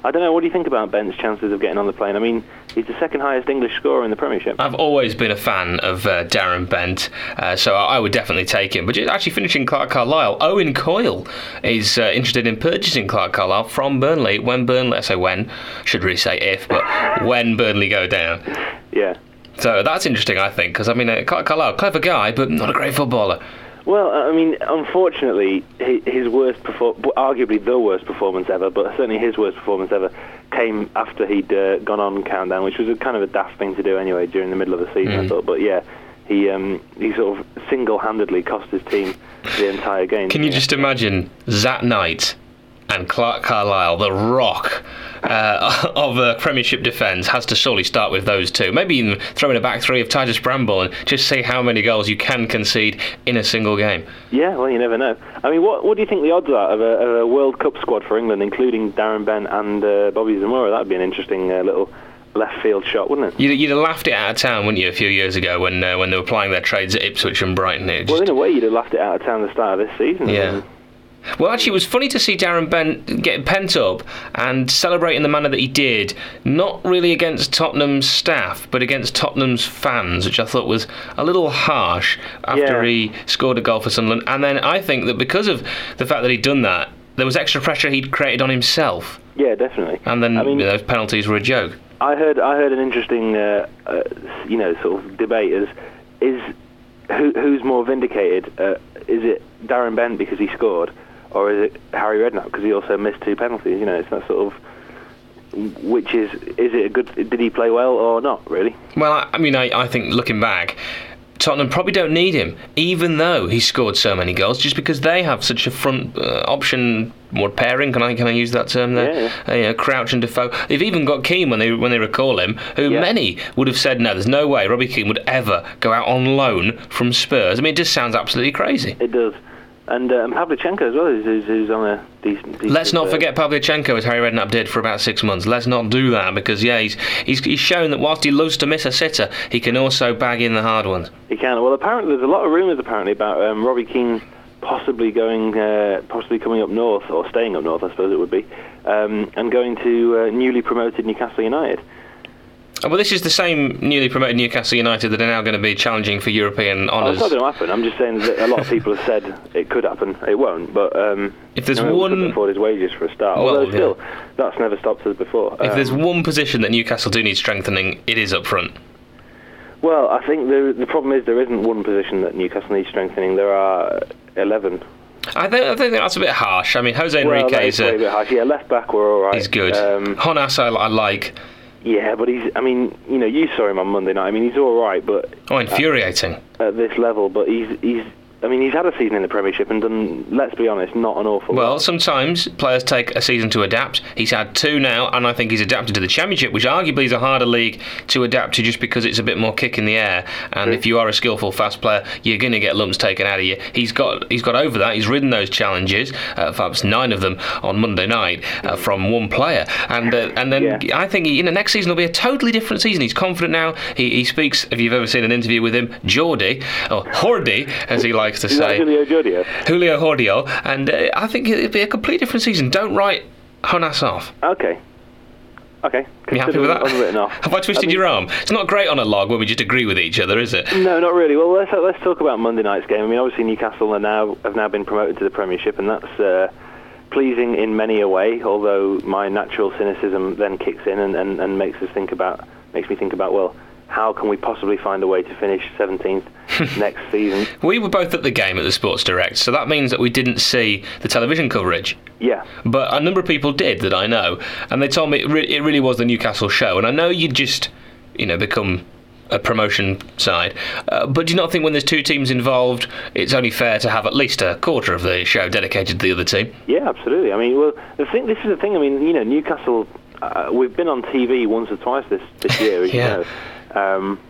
I don't know. What do you think about Bent's chances of getting on the plane? I mean, he's the second highest English scorer in the Premiership. I've always been a fan of uh, Darren Bent, uh, so I, I would definitely take him. But actually finishing Clark Carlisle, Owen Coyle is uh, interested in purchasing Clark Carlisle from Burnley when Burnley, I say when, should really say if, but when Burnley go down. Yeah. So that's interesting, I think, because I mean, uh, Clark Carlisle, clever guy, but not a great footballer. Well, I mean, unfortunately, his worst, perfor- arguably the worst performance ever, but certainly his worst performance ever, came after he'd uh, gone on countdown, which was a kind of a daft thing to do anyway during the middle of the season. I Mm. thought, but yeah, he um, he sort of single-handedly cost his team the entire game. Can you just imagine that Knight and Clark Carlisle, the rock uh, of uh, Premiership defence, has to surely start with those two. Maybe even throw in a back three of Titus Bramble and just see how many goals you can concede in a single game. Yeah, well, you never know. I mean, what what do you think the odds are of a, of a World Cup squad for England, including Darren Bent and uh, Bobby Zamora? That'd be an interesting uh, little left field shot, wouldn't it? You'd, you'd have laughed it out of town, wouldn't you, a few years ago when uh, when they were playing their trades at Ipswich and Brighton? It Well, in a way, you'd have laughed it out of town at the start of this season. Yeah. Well, actually, it was funny to see Darren Bent getting pent up and celebrate in the manner that he did, not really against Tottenham's staff, but against Tottenham's fans, which I thought was a little harsh after Yeah. he scored a goal for Sunderland. And then I think that because of the fact that he'd done that, there was extra pressure he'd created on himself. Yeah, definitely. And then I mean, those penalties were a joke. I heard I heard an interesting, uh, uh, you know, sort of debate is is who, who's more vindicated? Uh, is it Darren Bent because he scored, or is it Harry Redknapp because he also missed two penalties? You know, it's that sort of which is is it a good? Did he play well or not? Really? Well, I, mean, I, I think looking back, Tottenham probably don't need him, even though he scored so many goals, just because they have such a front uh, option more pairing. Can I can I use that term there? Yeah, Uh, you know, Crouch and Defoe. They've even got Keane when they when they recall him, who Yeah. many would have said no, there's no way Robbie Keane would ever go out on loan from Spurs. I mean, it just sounds absolutely crazy. It does. And, uh, and Pavlyuchenko as well, is, is, who's on a decent. decent Let's not uh, forget Pavlyuchenko, as Harry Redknapp did for about six months. Let's not do that because yeah, he's he's, he's shown that whilst he loves to miss a sitter, he can also bag in the hard ones. He can. Well, apparently there's a lot of rumours apparently about um, Robbie Keane possibly going, uh, possibly coming up north or staying up north, I suppose it would be, um, and going to uh, newly promoted Newcastle United. Oh, well, this is the same newly promoted Newcastle United that are now going to be challenging for European Oh, honours. it's not going to happen. I'm just saying that a lot of people have said it could happen. It won't. But um, If there's no, one- afford his wages for a start. Well, Although yeah. still, that's never stopped us before. if there's Um, one position that Newcastle do need strengthening, it is up front. well, I think the the problem is there isn't one position that Newcastle needs strengthening. There are eleven. I think, I think that's a bit harsh. I mean, Jose Well, Enrique is is way a uh, bit harsh. Yeah, left back we're all right. he's good. Um, Honas I, I like. Yeah, but he's. I mean, you know, you saw him on Monday night. I mean, he's all right, but Oh, infuriating. at this level, but he's he's. I mean, he's had a season in the Premiership and done. Let's be honest, not an awful. Well, lot. sometimes players take a season to adapt. He's had two now, and I think he's adapted to the Championship, which arguably is a harder league to adapt to just because it's a bit more kick in the air. And if you are a skillful, fast player, you're going to get lumps taken out of you. He's got he's got over that. He's ridden those challenges, uh, perhaps nine of them on Monday night uh, from one player. And uh, and then Yeah. I think you know next season will be a totally different season. He's confident now. He, he speaks. If you've ever seen an interview with him, Geordie or Hordy, as he likes to Is say. Julio Jodio? Julio Hordio, and uh, I think it'd be a complete different season. Don't write Jonas off. Okay. Okay. Can you be happy with that? Have I twisted I mean- your arm? It's not great on a log when we just agree with each other, is it? No, not really. Well, let's let's talk about Monday night's game. I mean, obviously Newcastle are now have now been promoted to the Premiership, and that's uh, pleasing in many a way. Although my natural cynicism then kicks in and, and, and makes us think about makes me think about well, how can we possibly find a way to finish 17th next season? We were both at the game at the Sports Direct, so that means that we didn't see the television coverage. Yeah. But a number of people did that I know, and they told me it, re- it really was the Newcastle show. And I know you'd just, you know, become a promotion side. Uh, but do you not think when there's two teams involved, it's only fair to have at least a quarter of the show dedicated to the other team? Yeah, absolutely. I mean, well, the thing, this is the thing. I mean, you know, Newcastle. Uh, we've been on TV once or twice this this year, as Yeah. you know. Um,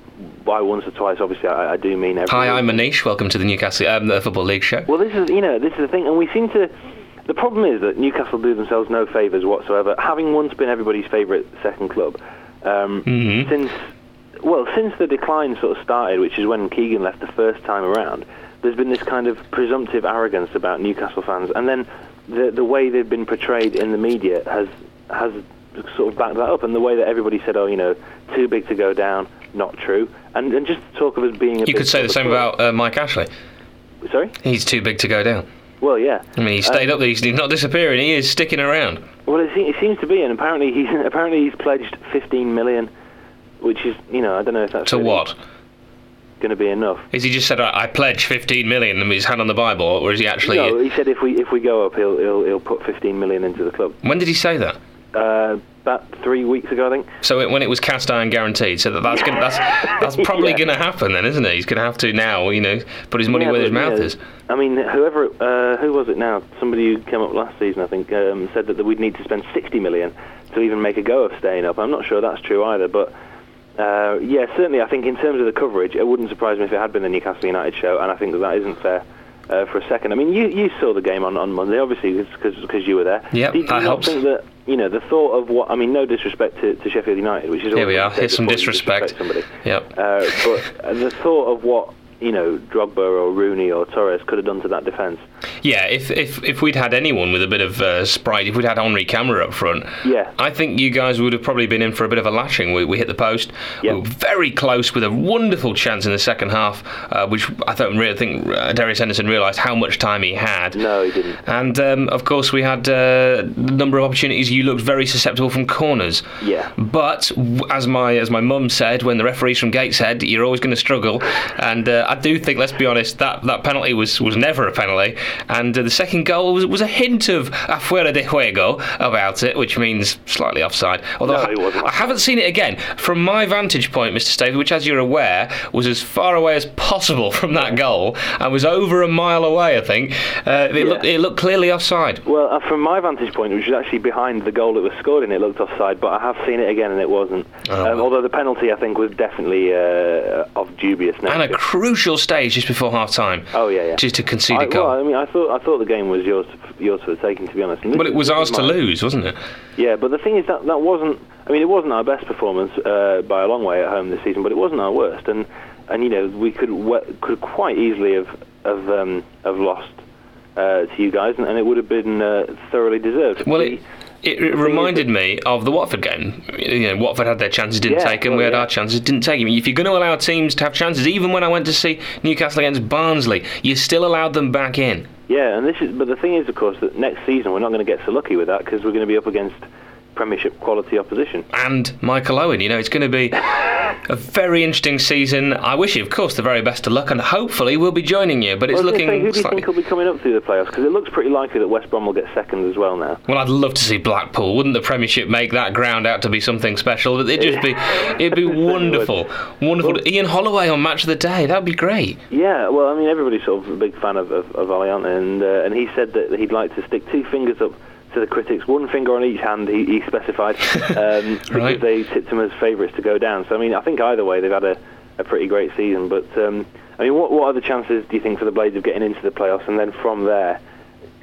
by once or twice, obviously, I, I do mean every. Hi. I'm Manish. Welcome to the Newcastle um, the Football League show. Well, this is you know this is the thing, and we seem to. The problem is that Newcastle do themselves no favours whatsoever. Having once been everybody's favourite second club, um, Mhm. since well since the decline sort of started, which is when Keegan left the first time around, there's been this kind of presumptive arrogance about Newcastle fans, and then the the way they've been portrayed in the media has has sort of backed that up. And the way that everybody said, "Oh, you know, too big to go down," not true. And and just talk of us being. A You could say the same about uh, Mike Ashley. Sorry. He's too big to go down. Well, yeah. I mean, he stayed up there. He's not disappearing. He is sticking around. Well, it, se- it seems to be, and apparently he's apparently he's pledged 15 million, which is you know I don't know if that's To what? going to be enough. Is he just said, "I I pledge 15 million and his hand on the Bible, or is he actually? no, he said if we if we go up, he'll he'll, he'll put 15 million into the club. When did he say that? Uh, about three weeks ago, I think. So it, when it was cast iron guaranteed, so that that's gonna, that's that's probably Yeah. going to happen then, isn't it? He's going to have to now, you know, put his money Yeah, where his mouth is. I mean, whoever, uh, who was it now? Somebody who came up last season, I think, um, said that we'd need to spend 60 million to even make a go of staying up. I'm not sure that's true either, but uh, yeah, certainly I think in terms of the coverage, it wouldn't surprise me if it had been the Newcastle United show, and I think that that isn't fair. Uh, for a second, I mean, you, you saw the game on, on Monday, obviously, because you were there. Do that you not helps. think that you know the thought of what? I mean, no disrespect to, to Sheffield United, which is Here we are. Here's some disrespect. somebody. Yep. Uh, but the thought of what you know Drogba or Rooney or Torres could have done to that defence. Yeah, if, if if we'd had anyone with a bit of uh, sprite, if we'd had Henri Camara up front, Yeah. I think you guys would have probably been in for a bit of a lashing. We, we hit the post. Yep. We were very close with a wonderful chance in the second half, uh, which I don't really think uh, Darius Henderson realised how much time he had. No, he didn't. And um, of course, we had uh, a number of opportunities. You looked very susceptible from corners. Yeah. But as my as my mum said, when the referee's from Gateshead, you're always going to struggle. And uh, I do think, let's be honest, that, that penalty was, was never a penalty. And uh, the second goal was, was a hint of afuera de juego about it, which means slightly offside. Although No, I-. I haven't seen it again. From my vantage point, Mr. Staveley, which, as you're aware, was as far away as possible from that goal, and was over a mile away, I think. Uh, it, Yeah. looked, it looked clearly offside. Well, uh, from my vantage point, which was actually behind the goal that was scored in, it looked offside, but I have seen it again and it wasn't. Oh, um, although the penalty, I think, was definitely uh, of dubious nature. And a crucial stage just before half time. Oh, yeah, yeah. Just to concede I, a goal. well, I mean, I thought I thought the game was yours yours for the taking, to be honest. Well, it was ours to lose, wasn't it? Yeah, but the thing is that that wasn't. I mean, it wasn't our best performance uh, by a long way at home this season, but it wasn't our worst. And and you know we could could quite easily have have um, have lost uh, to you guys, and, and it would have been uh, thoroughly deserved. Well, The- it, it, reminded me of the Watford game. You know, Watford had their chances, didn't Yeah, take them. well, we had yeah. our chances, didn't take them. If you're going to allow teams to have chances, even when I went to see Newcastle against Barnsley, you still allowed them back in. Yeah, and this is. But the thing is, of course, that next season we're not going to get so lucky with that because we're going to be up against Premiership quality opposition. And Michael Owen, you know, it's going to be a very interesting season. I wish you, of course, the very best of luck, and hopefully we'll be joining you. But it's Well, looking say, who do you slightly. think will be coming up through the playoffs? Because it looks pretty likely that West Brom will get second as well now. Well, I'd love to see Blackpool. Wouldn't the Premiership make that ground out to be something special? It'd just be, it'd be wonderful, wonderful. Well- Ian Holloway on Match of the Day. That'd be great. Yeah, well, I mean, everybody's sort of a big fan of, of, of Alliant, and uh, and he said that he'd like to stick two fingers up to the critics, one finger on each hand. He, he specified um, because they tipped him as favourites to go down. So I mean, I think either way they've had a, a pretty great season. But um, I mean, what what are the chances do you think for the Blades of getting into the playoffs, and then from there?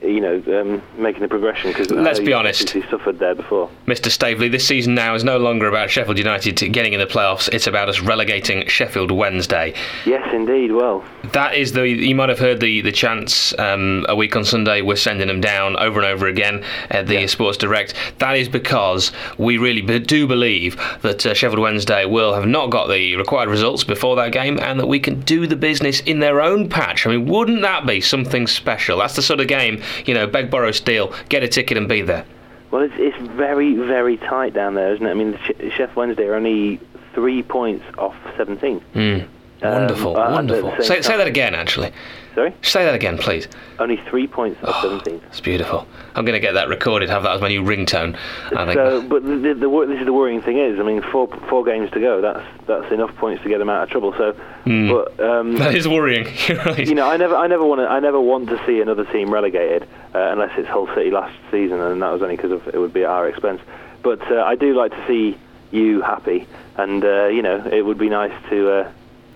You know, um, making the progression because Let's be honest. He suffered there before. Mr. Staveley, this season now is no longer about Sheffield United getting in the playoffs. It's about us relegating Sheffield Wednesday. Yes, indeed. Well, That is the. You might have heard the the chants um, a week on Sunday. We're sending them down over and over again at the Yeah. Sports Direct. That is because we really do believe that uh, Sheffield Wednesday will have not got the required results before that game, and that we can do the business in their own patch. I mean, wouldn't that be something special? That's the sort of game, you know, beg, borrow, steal, get a ticket and be there. Well, it's, it's very, very tight down there, isn't it? I mean, Sheff Wednesday are only three points off 17th. Mm. Um, Wonderful, wonderful. Say, say that again, actually. Sorry? Say that again, please. Only three points off 17th. It's beautiful. I'm going to get that recorded. Have that as my new ringtone. I think. So, but the, the, the, this is the worrying thing is, I mean, four four games to go. That's that's enough points to get them out of trouble. So, Hmm. but um, that is worrying. Right. you know, I never I never want to I never want to see another team relegated uh, unless it's Hull City last season, and that was only because it would be at our expense. But uh, I do like to see you happy, and uh, you know, it would be nice to. Uh,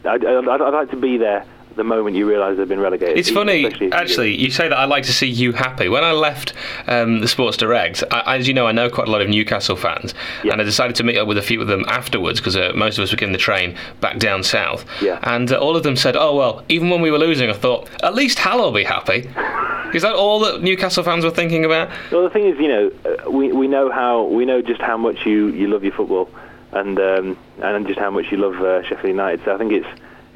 I'd, I'd, I'd like to be there the moment you realise they've been relegated. It's funny, actually. You say that I like to see you happy. When I left um, the Sports Direct, I, as you know, I know quite a lot of Newcastle fans, Yeah. and I decided to meet up with a few of them afterwards because uh, most of us were getting the train back down south. Yeah. And uh, all of them said, "Oh well, even when we were losing, I thought at least Hal will be happy." Is that all that Newcastle fans were thinking about? Well, the thing is, you know, uh, we we know how we know just how much you, you love your football, and um, and just how much you love uh, Sheffield United. So I think it's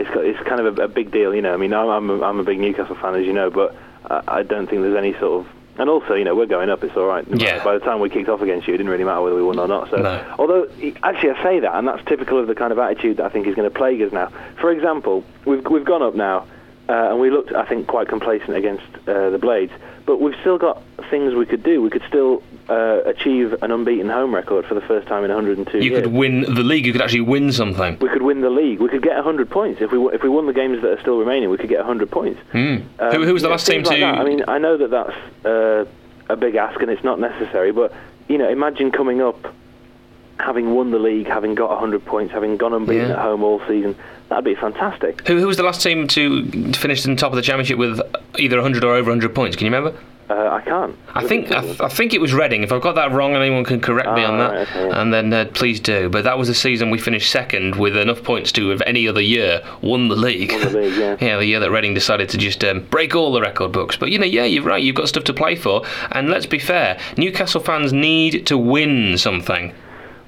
it's it's kind of a, a big deal. You know, I mean, I'm I'm a, I'm a big Newcastle fan, as you know, but I, I don't think there's any sort of and also, you know, we're going up. It's all right. Yeah. By the time we kicked off against you, it didn't really matter whether we won or not. So, No. although actually I say that, and that's typical of the kind of attitude that I think is going to plague us now. For example, we've we've gone up now, uh, and we looked, I think, quite complacent against uh, the Blades. But we've still got things we could do. We could still uh, achieve an unbeaten home record for the first time in 102 You years. could win the league. You could actually win something. we could win the league. We could get 100 points if we w- if we won the games that are still remaining. We could get 100 points. Mm. Um, who, who was the last team to? that. I mean, I know that that's uh, a big ask and it's not necessary, but you know, imagine coming up, having won the league, having got 100 points, having gone unbeaten Yeah. at home all season. That'd be fantastic. who, who was the last team to finish in top of the championship with either 100 or over 100 points? Can you remember? Uh, I can't. I think I, th- I think it was Reading. If I've got that wrong, anyone can correct me Ah, on that, right, okay, yeah. and then uh, please do. But that was the season we finished second with enough points to, of any other year, won the league. Won the league, yeah. yeah, the year that Reading decided to just um, break all the record books. But you know, yeah, you're right. You've got stuff to play for, and let's be fair. Newcastle fans need to win something.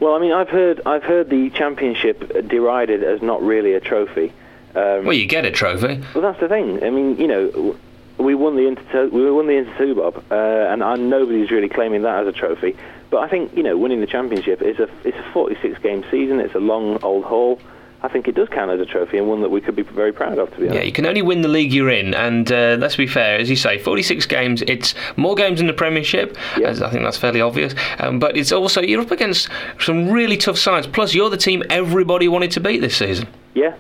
Well, I mean, I've heard I've heard the championship derided as not really a trophy. Um, Well, you get a trophy. Well, that's the thing. I mean, you know, we won the Inter we won the Inter Bob, uh, and I, nobody's really claiming that as a trophy. But I think you know, winning the championship is a it's a 46 game season. It's a long old haul. I think it does count as a trophy and one that we could be very proud of. To be honest. Yeah, you can only win the league you're in, and uh, let's be fair, as you say, 46 games. It's more games in the Premiership, Yeah. as I think that's fairly obvious. Um, but it's also you're up against some really tough sides. Plus, you're the team everybody wanted to beat this season. Yeah.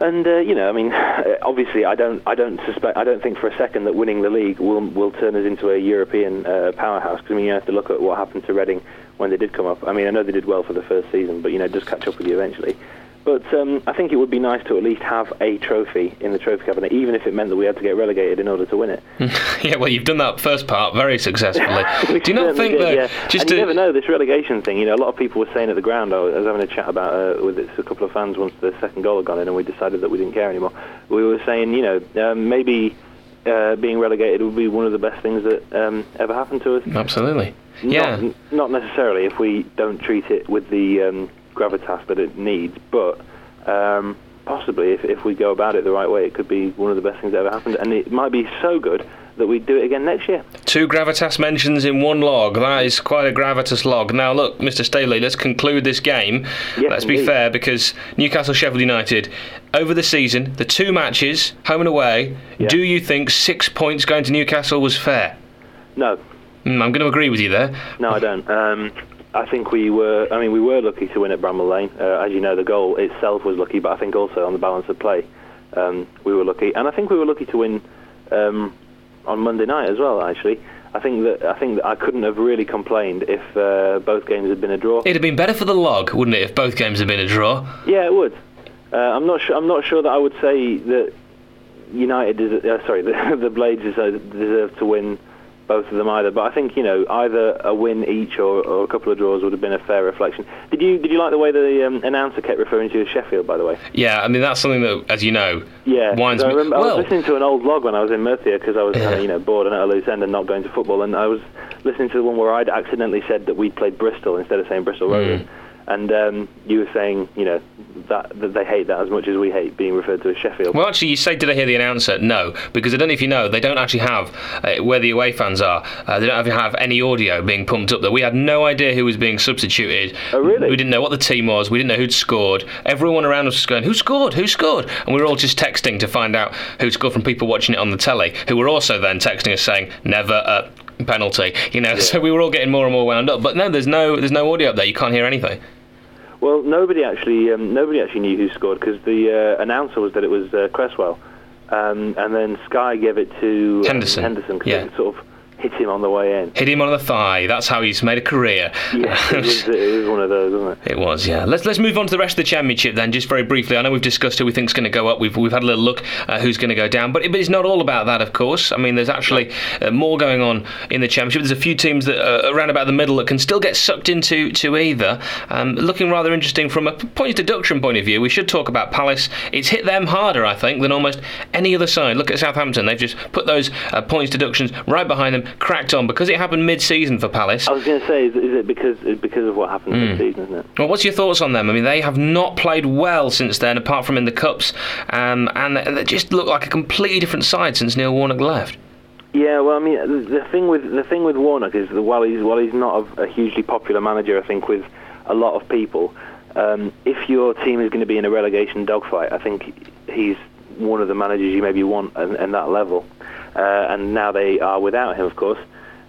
And uh, you know, I mean, obviously, I don't, I don't suspect, I don't think for a second that winning the league will will turn us into a European uh, powerhouse. Because I mean, you have to look at what happened to Reading when they did come up. I mean, I know they did well for the first season, but you know, it does catch up with you eventually. But um, I think it would be nice to at least have a trophy in the trophy cabinet, even if it meant that we had to get relegated in order to win it. yeah, well, you've done that first part very successfully. Do you not think did, that yeah. just and to you never know this relegation thing. You know, a lot of people were saying at the ground. I was I was having a chat about uh, with a couple of fans once the second goal had gone in, and we decided that we didn't care anymore. We were saying, you know, um, maybe uh, being relegated would be one of the best things that um, ever happened to us. absolutely, yeah. Not, not necessarily if we don't treat it with the um, gravitas that it needs, but um, possibly if, if we go about it the right way, it could be one of the best things that ever happened, and it might be so good that we do it again next year. Two gravitas mentions in one log. That is quite a gravitas log. Now, look, Mr. Staveley, let's conclude this game. Yes, let's be fair, because Newcastle Sheffield United, over the season, the two matches, home and away, Yeah. do you think six points going to Newcastle was fair? No, Mm, I'm going to agree with you there. No, I don't. Um, I think we were. I mean, we were lucky to win at Bramall Lane. Uh, as you know, the goal itself was lucky, but I think also on the balance of play, um, we were lucky, and I think we were lucky to win um, on Monday night as well. Actually, I think that I think that I couldn't have really complained if uh, both games had been a draw. It'd have been better for the log, wouldn't it, if both games had been a draw? Yeah, it would. Uh, I'm not sure. I'm not sure that I would say that United. Des- uh, sorry, the, the Blades deserve to win both of them either. But I think you know either a win each or, or a couple of draws would have been a fair reflection. Did you did you like the way the um, announcer kept referring to you as Sheffield? By the way. Yeah, I mean, that's something that, as you know, Yeah, winds I, me. remember, I well, was listening to an old vlog when I was in Murcia because I was kind of you know bored and at a loose end and not going to football, and I was listening to the one where I'd accidentally said that we'd played Bristol instead of saying Bristol Hmm. Rovers, and um, you were saying you know that, that they hate that as much as we hate being referred to as Sheffield. Well, actually, you say, did I hear the announcer? No, because I don't know if you know, they don't actually have uh, where the away fans are. Uh, they don't have, have any audio being pumped up there. We had no idea who was being substituted. Oh, really? We didn't know what the team was. We didn't know who'd scored. Everyone around us was going, "Who scored? Who scored?" And we were all just texting to find out who scored from people watching it on the telly, who were also then texting us saying, "Never a penalty." You know, so we were all getting more and more wound up. But no, there's no there's no audio up there. You can't hear anything. Well, nobody actually um, nobody actually knew who scored because the uh, announcer was that it was uh, Cresswell, um, and then Sky gave it to um, Henderson, Henderson 'cause yeah. sort of hit him on the way in. Hit him on the thigh. That's how he's made a career. Yeah, it was, it was one of those, wasn't it? It was, yeah. Let's let's move on to the rest of the championship then, just very briefly. I know we've discussed who we think's going to go up. We've we've had a little look at who's going to go down, but, it, but it's not all about that, of course. I mean, there's actually uh, more going on in the championship. There's a few teams that are around about the middle that can still get sucked into to either. Um, looking rather interesting from a points deduction point of view. We should talk about Palace. It's hit them harder, I think, than almost any other side. Look at Southampton. They've just put those uh, points deductions right behind them, cracked on because it happened mid-season for Palace. I was going to say, is, is it because because of what happened this season, isn't it? Well, what's your thoughts on them? I mean, they have not played well since then, apart from in the cups, um, and they just look like a completely different side since Neil Warnock left. Yeah, well, I mean, the, thing with the thing with Warnock is that while he's while he's not a, a hugely popular manager, I think with a lot of people, um, if your team is going to be in a relegation dogfight, I think he's one of the managers you maybe want in, in that level. Uh, and now they are without him, of course.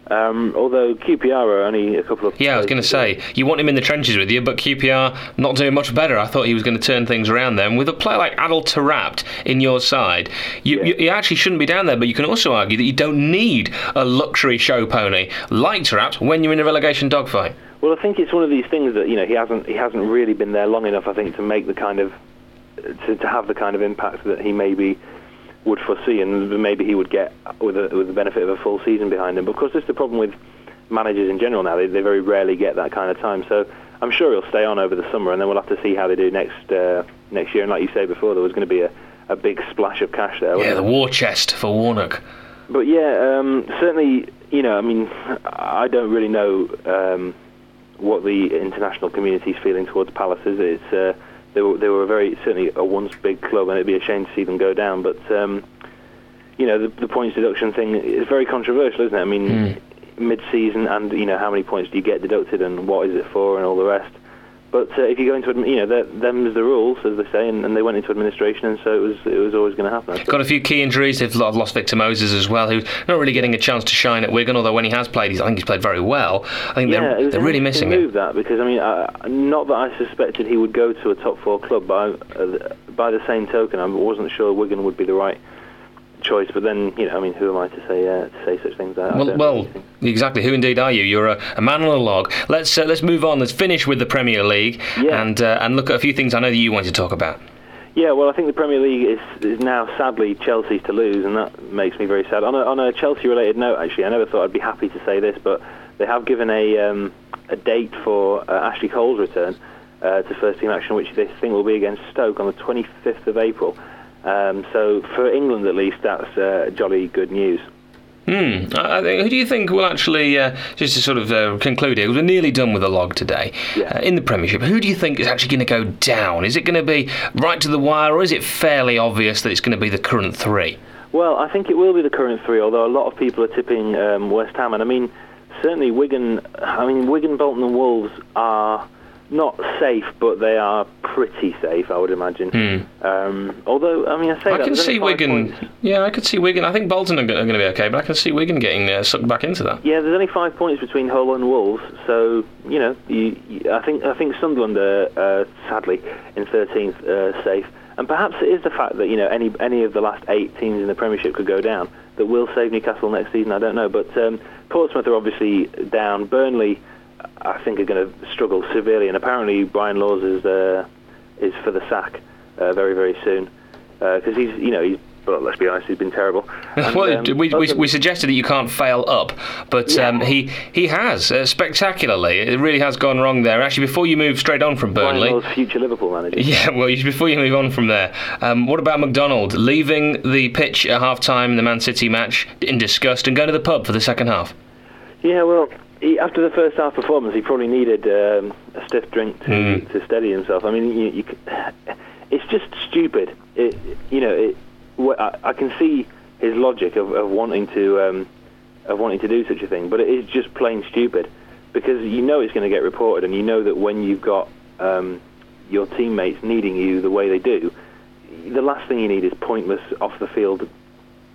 Um, although QPR are only a couple of. Yeah, I was going to say you want him in the trenches with you, but QPR not doing much better. I thought he was going to turn things around then with a player like Adel Taarabt in your side. You, Yeah. you, you actually shouldn't be down there, but you can also argue that you don't need a luxury show pony like Taarabt when you're in a relegation dogfight. Well, I think it's one of these things that you know he hasn't he hasn't really been there long enough. I think to make the kind of to, to have the kind of impact that he maybe would foresee, and maybe he would get with a, with the benefit of a full season behind him. But of course, this is the problem with managers in general now. They, they very rarely get that kind of time. So I'm sure he'll stay on over the summer, and then we'll have to see how they do next uh, next year. And like you say before, there was going to be a, a big splash of cash there. Yeah, the war chest for Warnock. But yeah, um, certainly, you know, I mean, I don't really know um, what the international community's feeling towards Palace is. It's uh, they were they were a very certainly a once big club, and it'd be a shame to see them go down. But um, you know, the, the points deduction thing is very controversial, isn't it? I mean, mid-season, and you know, how many points do you get deducted, and what is it for, and all the rest. But uh, if you go into, you know, them's the rules, as they say, and, and they went into administration, and so it was it was always going to happen. I. Got a few key injuries. They've lost Victor Moses as well, who's not really getting a chance to shine at Wigan. Although when he has played, he's, I think he's played very well. I think Yeah, they're they're really missing move that because I mean, uh, not that I suspected he would go to a top four club, but I, uh, by the same token, I wasn't sure Wigan would be the right choice. But then, you know, I mean, who am I to say uh, to say such things? I, I Well, don't well, exactly. Who indeed are you? You're a, a man on a log. Let's uh, let's move on. Let's finish with the Premier League Yeah. and uh, and look at a few things I know that you want to talk about. Yeah, well, I think the Premier League is, is now sadly Chelsea's to lose, and that makes me very sad. On a, on a Chelsea-related note, actually, I never thought I'd be happy to say this, but they have given a um, a date for uh, Ashley Cole's return uh, to first team action, which they think will be against Stoke on the 25th of April. Um, so for England, at least, that's uh, jolly good news. I I who do you think will actually, uh, just to sort of uh, conclude here, we're nearly done with the log today Yeah. uh, in the Premiership. Who do you think is actually going to go down? Is it going to be right to the wire, or is it fairly obvious that it's going to be the current three? Well, I think it will be the current three, although a lot of people are tipping um, West Ham. And I mean, certainly Wigan, I mean, Wigan, Bolton and Wolves are not safe, but they are pretty safe, I would imagine. Um, although, I mean, I say. I that, can see Wigan. points. Yeah, I could see Wigan. I think Bolton are going to be okay, but I can see Wigan getting uh, sucked back into that. Yeah, there's only five points between Hull and Wolves, so you know, you, you, I think I think Sunderland are uh, sadly in 13th uh, safe, and perhaps it is the fact that you know any any of the last eight teams in the Premiership could go down that will save Newcastle next season. I don't know, but um, Portsmouth are obviously down. Burnley, I think, are going to struggle severely, and apparently Brian Laws is uh, is for the sack uh, very very soon because he's you know he's. Well, let's be honest, he's been terrible. And, well, um, we, we, we suggested that you can't fail up, but um, he he has uh, spectacularly. It really has gone wrong there. Actually, before you move straight on from Brian Burnley, Laws, future Liverpool manager. Yeah, well, you- before you move on from there, um, what about McDonald leaving the pitch at half time in the Man City match in disgust and going to the pub for the second half? Yeah, well, he, after the first half performance, he probably needed um, a stiff drink to, Mm. to steady himself. I mean, you, you, it's just stupid. It, you know, it, I, I can see his logic of, of wanting to um, of wanting to do such a thing, but it is just plain stupid because you know it's going to get reported, and you know that when you've got um, your teammates needing you the way they do, the last thing you need is pointless off the field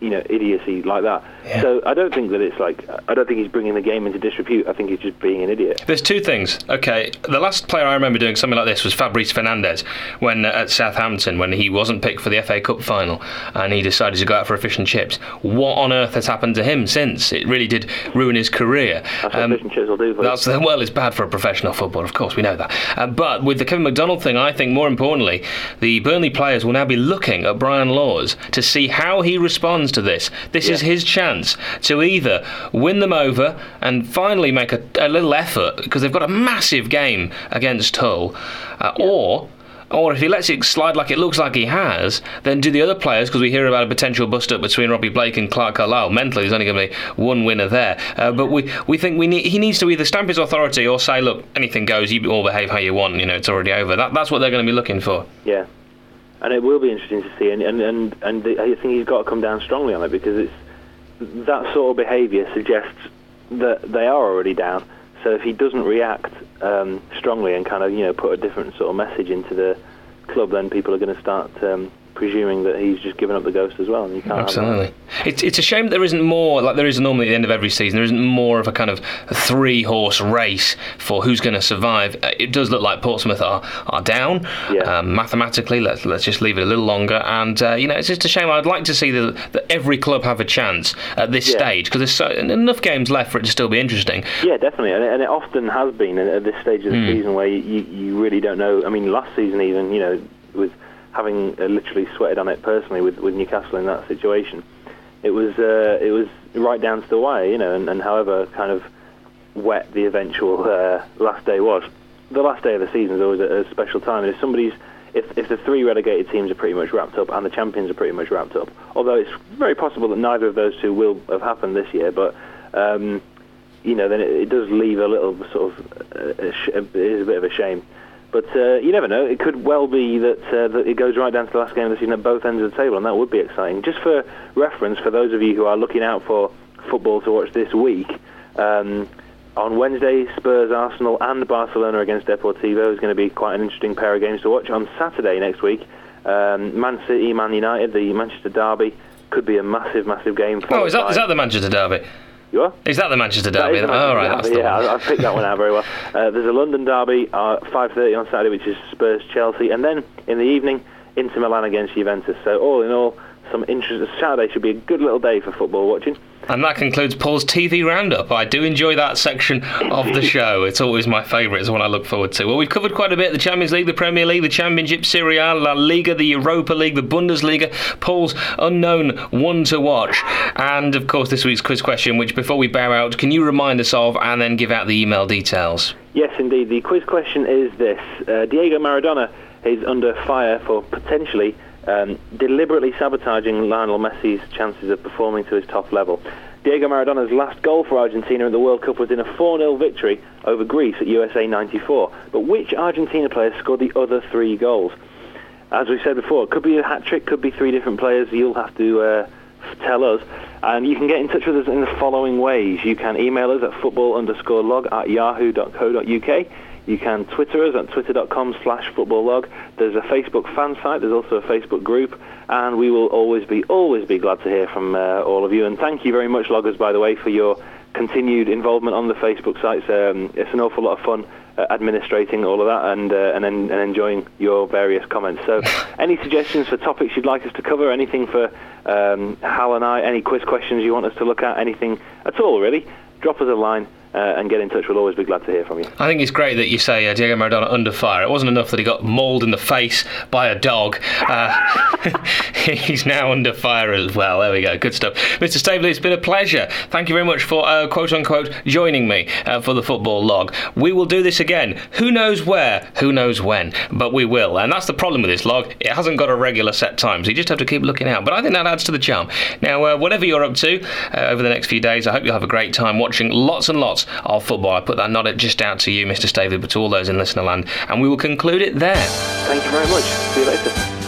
you know, idiocy like that. Yeah. So I don't think that it's like I don't think he's bringing the game into disrepute. I think he's just being an idiot. There's two things. Okay, the last player I remember doing something like this was Fabrice Fernandes when uh, at Southampton when he wasn't picked for the FA Cup final and he decided to go out for a fish and chips. What on earth has happened to him since? It really did ruin his career. That's what fish and chips will do for you. That's well, it's bad for a professional footballer, of course, we know that. Uh, but with the Kevin McDonald thing, I think more importantly, the Burnley players will now be looking at Brian Laws to see how he responds to this. This is his chance to either win them over and finally make a, a little effort because they've got a massive game against Hull, uh, or. Or if he lets it slide like it looks like he has, then do the other players, because we hear about a potential bust up between Robbie Blake and Clark Carlisle. Mentally, there's only going to be one winner there. Uh, but we, we think we need, he needs to either stamp his authority or say, look, anything goes, you all behave how you want, you know, it's already over. That, that's what they're going to be looking for. Yeah, and it will be interesting to see, and and and, and the, I think he's got to come down strongly on it because it's that sort of behaviour suggests that they are already down. So if he doesn't react um, strongly and kind of you know put a different sort of message into the club, then people are going to start um, presuming that he's just given up the ghost as well, and you can't. Absolutely. It's, it's a shame that there isn't more, like there is normally at the end of every season, there isn't more of a kind of three horse race for who's going to survive. Uh, It does look like Portsmouth are, are down Yeah. um, mathematically. Let's, let's just leave it a little longer. And, uh, you know, it's just a shame. I'd like to see that, that every club have a chance at this Yeah. stage because there's so, enough games left for it to still be interesting. Yeah, definitely, and it, and it often has been at, this stage of the Hmm. season where you, you, you really don't know. I mean, last season even, you know, with having uh, literally sweated on it personally with, with Newcastle in that situation, it was uh, it was right down to the wire, you know, and, and however kind of wet the eventual uh, last day was. The last day of the season is always a, a special time, and if somebody's if, if the three relegated teams are pretty much wrapped up and the champions are pretty much wrapped up, although it's very possible that neither of those two will have happened this year, but um, you know, then it, it does leave a little sort of uh, it is a bit of a shame. But uh, you never know. It could well be that, uh, that it goes right down to the last game of the season at both ends of the table, and that would be exciting. Just for reference, for those of you who are looking out for football to watch this week, um, on Wednesday, Spurs, Arsenal, and Barcelona against Deportivo is going to be quite an interesting pair of games to watch. On Saturday next week, um, Man City, Man United, the Manchester Derby could be a massive, massive game. Oh, is that, is that the Manchester Derby? You are? Is that the Manchester Derby? the oh, Manchester right, that's Derby, the yeah, one. I, I picked that one out very well. Uh, there's a London derby, uh, 5:30 on Saturday, which is Spurs Chelsea, and then in the evening, Inter Milan against Juventus. So all in all, some interest. Saturday should be a good little day for football watching. And that concludes Paul's TV roundup. I do enjoy that section of the show. It's always my favourite. It's one I look forward to. Well, we've covered quite a bit: the Champions League, the Premier League, the Championship, Serie A, La Liga, the Europa League, the Bundesliga. Paul's unknown one to watch, and of course this week's quiz question. Which, before we bow out, can you remind us of, and then give out the email details? Yes, indeed. The quiz question is this: uh, Diego Maradona is under fire for potentially um, deliberately sabotaging Lionel Messi's chances of performing to his top level. Diego Maradona's last goal for Argentina at the World Cup was in a 4-0 victory over Greece at USA 94. But which Argentina player scored the other three goals? As we said before, it could be a hat trick, could be three different players. You'll have to uh, tell us. And you can get in touch with us in the following ways. You can email us at football underscore log at yahoo.co.uk. You can Twitter us at twitter.com slash football log. There's a Facebook fan site. There's also a Facebook group. And we will always be, always be glad to hear from uh, all of you. And thank you very much, loggers, by the way, for your continued involvement on the Facebook sites. Um, it's an awful lot of fun administrating all of that and, uh, and and enjoying your various comments. So, any suggestions for topics you'd like us to cover? Anything for um, Hal and I? Any quiz questions you want us to look at? Anything at all, really? Drop us a line. Uh, and get in touch. We'll always be glad to hear from you. I think it's great that you say uh, Diego Maradona under fire. It wasn't enough that he got mauled in the face by a dog. Uh, he's now under fire as well. There we go. Good stuff. Mr. Staveley, it's been a pleasure. Thank you very much for uh, quote unquote joining me uh, for the football log. We will do this again. Who knows where? Who knows when? But we will. And that's the problem with this log. It hasn't got a regular set time, so you just have to keep looking out. But I think that adds to the charm. Now, uh, whatever you're up to uh, over the next few days, I hope you'll have a great time watching lots and lots of football. I put that nod just out to you, Mr. Staveley, but to all those in listener land. And we will conclude it there. Thank you very much. See you later.